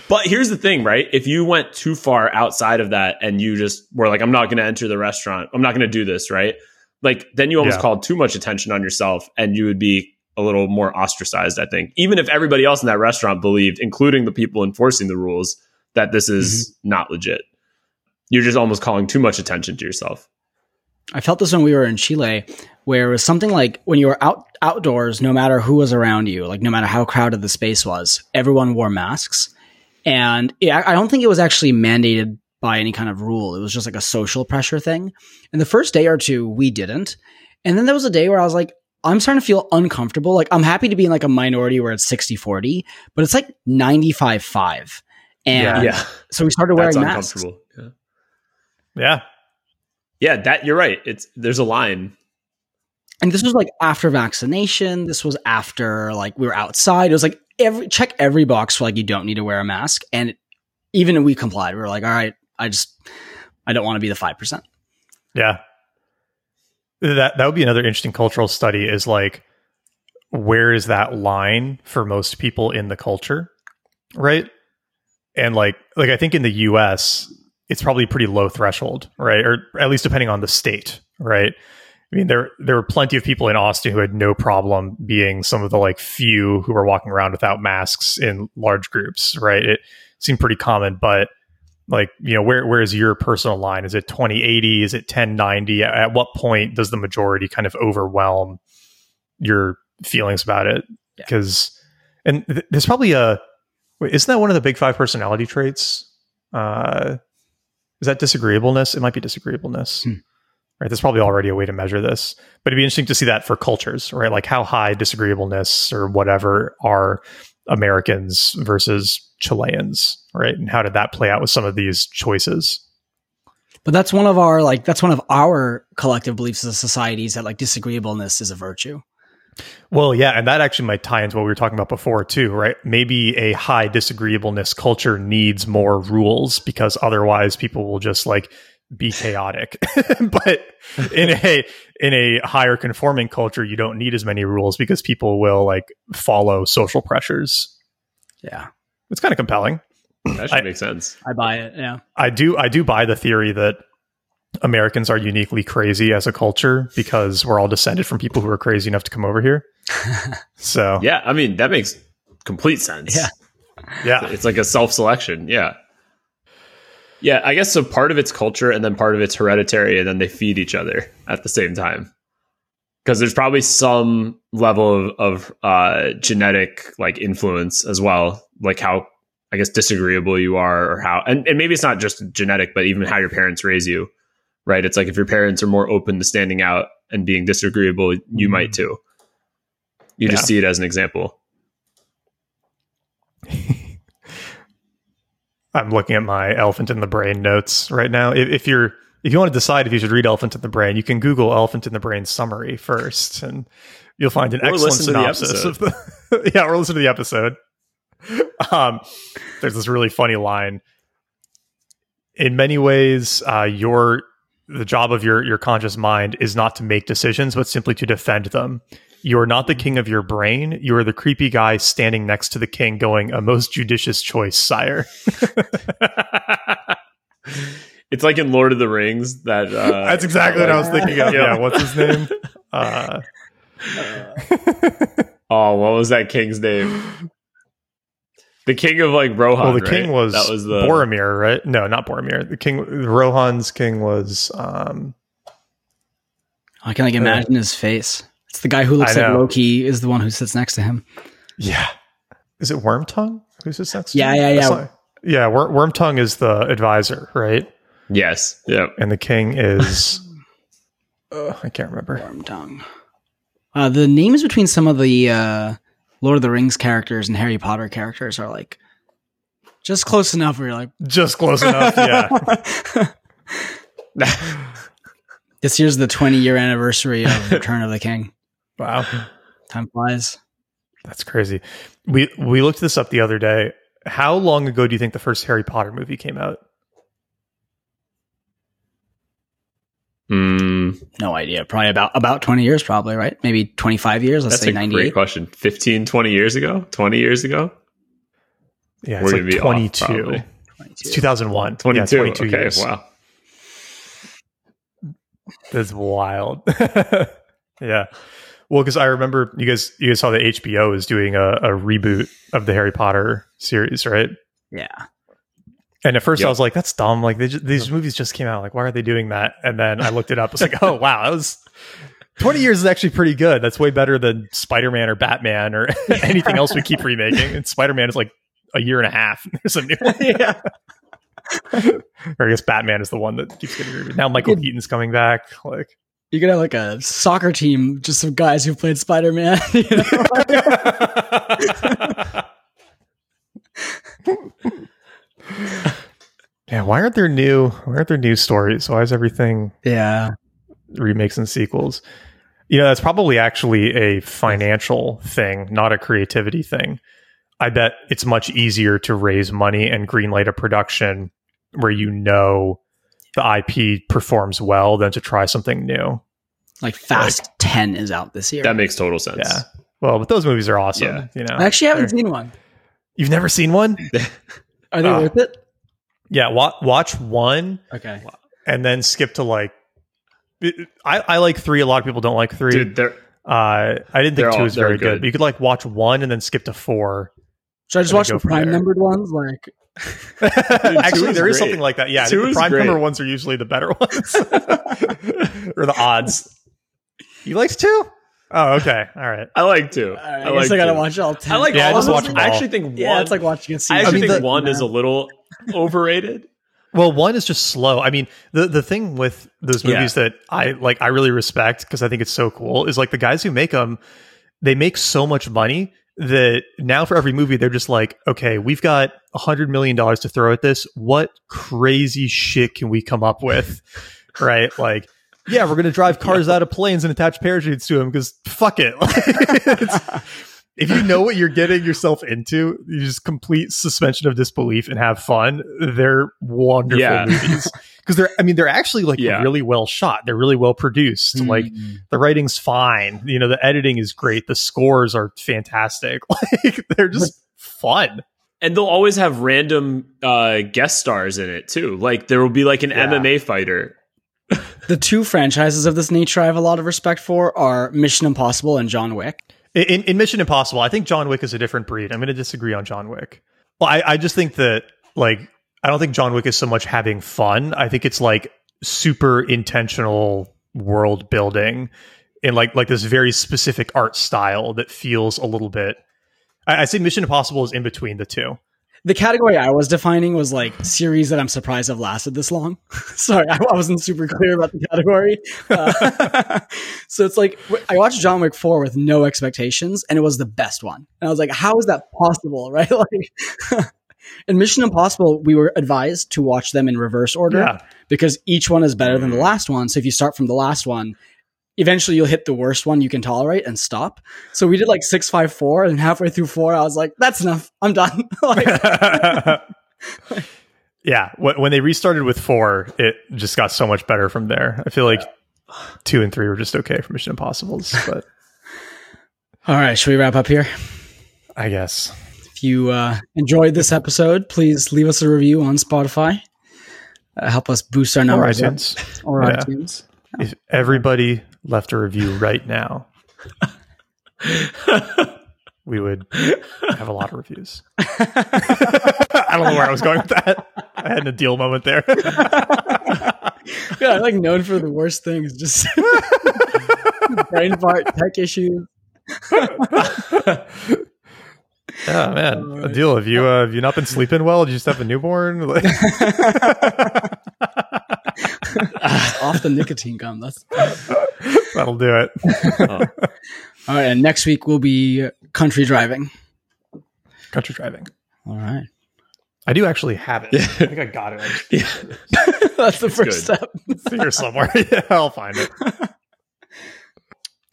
But here's the thing, right? If you went too far outside of that and you just were like, I'm not going to enter the restaurant, I'm not going to do this, right? Like, then you almost Yeah. called too much attention on yourself and you would be a little more ostracized, I think. Even if everybody else in that restaurant believed, including the people enforcing the rules, that this is Mm-hmm. not legit. You're just almost calling too much attention to yourself. I felt this when we were in Chile, where it was something like when you were out outdoors, no matter who was around you, like no matter how crowded the space was, everyone wore masks. And it, I don't think it was actually mandated by any kind of rule. It was just like a social pressure thing. And the first day or two, we didn't. And then there was a day where I was like, I'm starting to feel uncomfortable. Like I'm happy to be in like a minority where it's 60 40, but it's like 95 5. And Yeah. so we started That's wearing masks. uncomfortable. Yeah. yeah Yeah, that you're right. It's there's a line. and this was like after vaccination this was after like we were outside it was like every check every box for like you don't need to wear a mask and even we complied we were like all right i just i don't want to be the 5% Yeah. That that would be another interesting cultural study is like where is that line for most people in the culture? Right? And like like I think in the US it's probably a pretty low threshold, right? Or at least depending on the state, right? I mean there there were plenty of people in Austin who had no problem being some of the like few who were walking around without masks in large groups, right? It seemed pretty common, but like you know where where is your personal line is it 2080 is it 1090 at what point does the majority kind of overwhelm your feelings about it Yeah. because and th- there's probably a isn't that one of the big five personality traits uh is that disagreeableness? It might be disagreeableness. Hmm. right there's probably already a way to measure this but it'd be interesting to see that for cultures right? Like how high disagreeableness or whatever are americans versus chileans right? And how did that play out with some of these choices? But that's one of our like that's one of our collective beliefs as a society is that like disagreeableness is a virtue Well, yeah, and that actually might tie into what we were talking about before too, right? Maybe a high disagreeableness culture needs more rules because otherwise people will just like be chaotic. but in a in a higher conforming culture, you don't need as many rules because people will like follow social pressures. yeah It's kind of compelling. That should I- make sense. I buy it. Yeah. I do I do buy the theory that Americans are uniquely crazy as a culture because we're all descended from people who are crazy enough to come over here. So Yeah, I mean that makes complete sense. Yeah. yeah. It's like a self selection. Yeah. Yeah, I guess so part of it's culture and then part of it's hereditary and then they feed each other at the same time. Because there's probably some level of, of uh, genetic like influence as well, like how I guess disagreeable you are or how and, and maybe it's not just genetic, but even how your parents raise you. Right. It's like if your parents are more open to standing out and being disagreeable, you might too. You just see it as an example. I'm looking at my elephant in the brain notes right now. If, if you're if you want to decide if you should read Elephant in the Brain, you can Google Elephant in the Brain summary first, and you'll find an Or excellent to the synopsis of the yeah, or listen to the episode. Um, there's this really funny line. In many ways, uh, your the job of your your conscious mind is not to make decisions, but simply to defend them. You are not the king of your brain. You are the creepy guy standing next to the king, going, "A most judicious choice, sire." It's like in Lord of the Rings that uh, That's exactly what I was thinking of. Yeah. Yeah, what's his name? Uh, Oh, what was that king's name? The king of like Rohan. well, the right? king was, that was the Boromir, right? No, not Boromir. The king, Rohan's king was. Um, I can like imagine his face. It's the guy who looks like. Loki is the one who sits next to him. yeah, is it Wormtongue? Who's this next? to Yeah, him? yeah, That's yeah. yeah, Wor- Wormtongue is the advisor, right? yes, yeah. And the king is. uh, I can't remember. Wormtongue. Uh, the names between some of the uh, Lord of the Rings characters and Harry Potter characters are like just close enough where you're like, Just close enough. Yeah. this year's the 20 year anniversary of Return of the King. wow. Time flies. That's crazy. We we looked this up the other day. How long ago do you think the first Harry Potter movie came out? Mm, No idea. Probably about about 20 years, probably, right? Maybe 25 years. Let's that's say a 98. great question. 15, 20 years ago? 20 years ago? Yeah, We're it's gonna like be off, 22. 22. It's 2001. 22. Yeah, 22 okay, years. wow. That's wild. yeah. Well, because I remember you guys you guys saw that HBO is doing a, a reboot of the Harry Potter series, right? Yeah. And at first I was like, "That's dumb! Like they ju- these movies just came out. Like, why are they doing that?" And then I looked it up. I was like, "Oh wow, that was twenty years is actually pretty good. That's way better than Spider Man or Batman or anything else we keep remaking." And Spider Man is like a year and a half. There's a new one. yeah. or I guess Batman is the one that keeps getting remade. Now Michael Keaton's coming back. Like, You could have like a soccer team, just some guys who played Spider Man. You know? Yeah, why aren't there new? Why aren't there new stories? Why is everything yeah. remakes and sequels? You know, that's probably actually a financial thing, not a creativity thing. I bet it's much easier to raise money and greenlight a production where you know the IP performs well than to try something new. Like Fast 10 is out this year. That makes total sense. Yeah. Well, but those movies are awesome. Yeah. You know, I actually haven't They're- seen one. You've never seen one? Are they Ah. worth it? Yeah, wa- watch one Okay. and then skip to like. it- I, I like three. A lot of people don't like three. Dude, they're Uh, I didn't They're think two all- was very good. good. But you could like watch one and then skip to four. Should I just And watch the prime there. numbered ones? Like, Actually, is there is great. something like that. Yeah, Two the prime great. number ones are usually the better ones, or the odds. You liked two? Oh, okay. All right. I like two. I, I guess like I gotta two. watch all 10. I like Yeah, all just of watch them. them I actually think one Yeah, it's like watching a I season. actually mean, think the- one is a little overrated. Well, one is just slow. I mean, the the thing with those Yeah. movies that I like, I really respect because I think it's so cool. Is like the guys who make them, they make so much money that now for every movie they're just like, okay, we've got a hundred million dollars to throw at this. What crazy shit can we come up with? right? Like, yeah, we're gonna drive cars out of planes and attach parachutes to them because fuck it. If you know what you're getting yourself into, you just complete suspension of disbelief and have fun. They're wonderful Yeah. movies because they're. I mean, they're actually like Yeah. really well shot. They're really well produced. Mm. Like the writing's fine. You know, the editing is great. The scores are fantastic. Like they're just fun. and they'll always have random uh, guest stars in it too. Like there will be like an Yeah. MMA fighter. The two franchises of this nature I have a lot of respect for are Mission Impossible and John Wick. In, in Mission Impossible, I think John Wick is a different breed. I'm going to disagree on John Wick. Well, I, I just think that, like, I don't think John Wick is so much having fun. I think it's like super intentional world building in like like this very specific art style that feels a little bit. I, I say Mission Impossible is in between the two. The category I was defining was like series that I'm surprised have lasted this long. Sorry, I, wasn't super clear about the category. Uh, so it's like I watched John Wick 4 with no expectations, and it was the best one. And I was like, how is that possible? Right? Like, in Mission Impossible, we were advised to watch them in reverse order Yeah. because each one is better than the last one. So if you start from the last one, eventually you'll hit the worst one you can tolerate and stop. So we did like six, five, four, and halfway through four, I was like, that's enough. I'm done. like, yeah, when, when they restarted with four, it just got so much better from there. I feel like two and three were just okay for Mission Impossibles, but all right, should we wrap up here? I guess. If you uh, enjoyed this episode, please leave us a review on Spotify. Uh, help us boost our numbers up. iTunes. or Yeah. iTunes. If everybody left a review right now, we would have a lot of reviews. I don't know where I was going with that. I had Adil moment there. Yeah, I'm like known for the worst things, just brain fart, tech issues. Yeah, man, Adil. Have you uh, have you not been sleeping well? Did you just have a newborn? Off the nicotine gum. That's That'll do it. all right. And next week we'll be country driving. Country driving. All right, I do actually have it. I think I got it. I Yeah. that's the first good. step. It's here somewhere. yeah, I'll find it.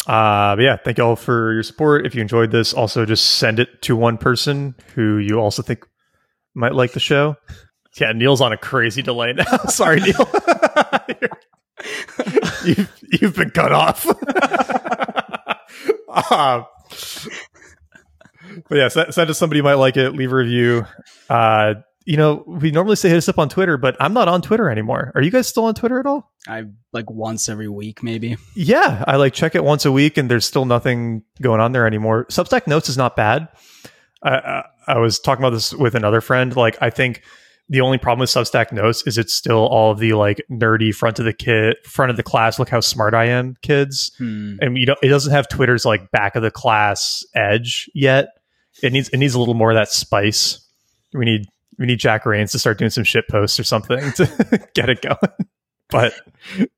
Uh, but yeah, thank you all for your support. If you enjoyed this, also just send it to one person who you also think might like the show. Yeah, Neil's on a crazy delay now. Sorry, Neil. you've, you've been cut off. uh, but yeah, send, send to somebody who might like it. Leave a review. Uh, you know, we normally say hit us up on Twitter, but I'm not on Twitter anymore. Are you guys still on Twitter at all? I like once every week, maybe. Yeah, I like check it once a week, and there's still nothing going on there anymore. Substack Notes is not bad. I, I, I was talking about this with another friend. Like, I think the only problem with Substack Notes is it's still all of the like nerdy front of the kid, front of the class. Look how smart I am, kids. Hmm. And you know, it doesn't have Twitter's like back of the class edge yet. It needs it needs a little more of that spice. We need we need Jack Raines to start doing some shit posts or something to get it going. But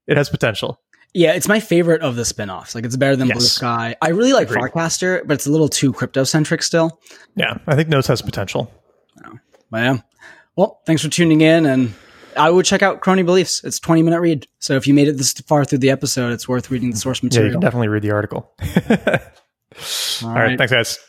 it has potential. Yeah, it's my favorite of the spin-offs. Like it's better than Blue Sky. I really like Agreed. Farcaster, but it's a little too crypto centric still. Yeah, I think Notes has potential. But yeah. Well, thanks for tuning in and I would check out Crony Beliefs. It's 20 minute read. So if you made it this far through the episode, it's worth reading the source material. Yeah, you can definitely read the article. All right. Thanks, guys.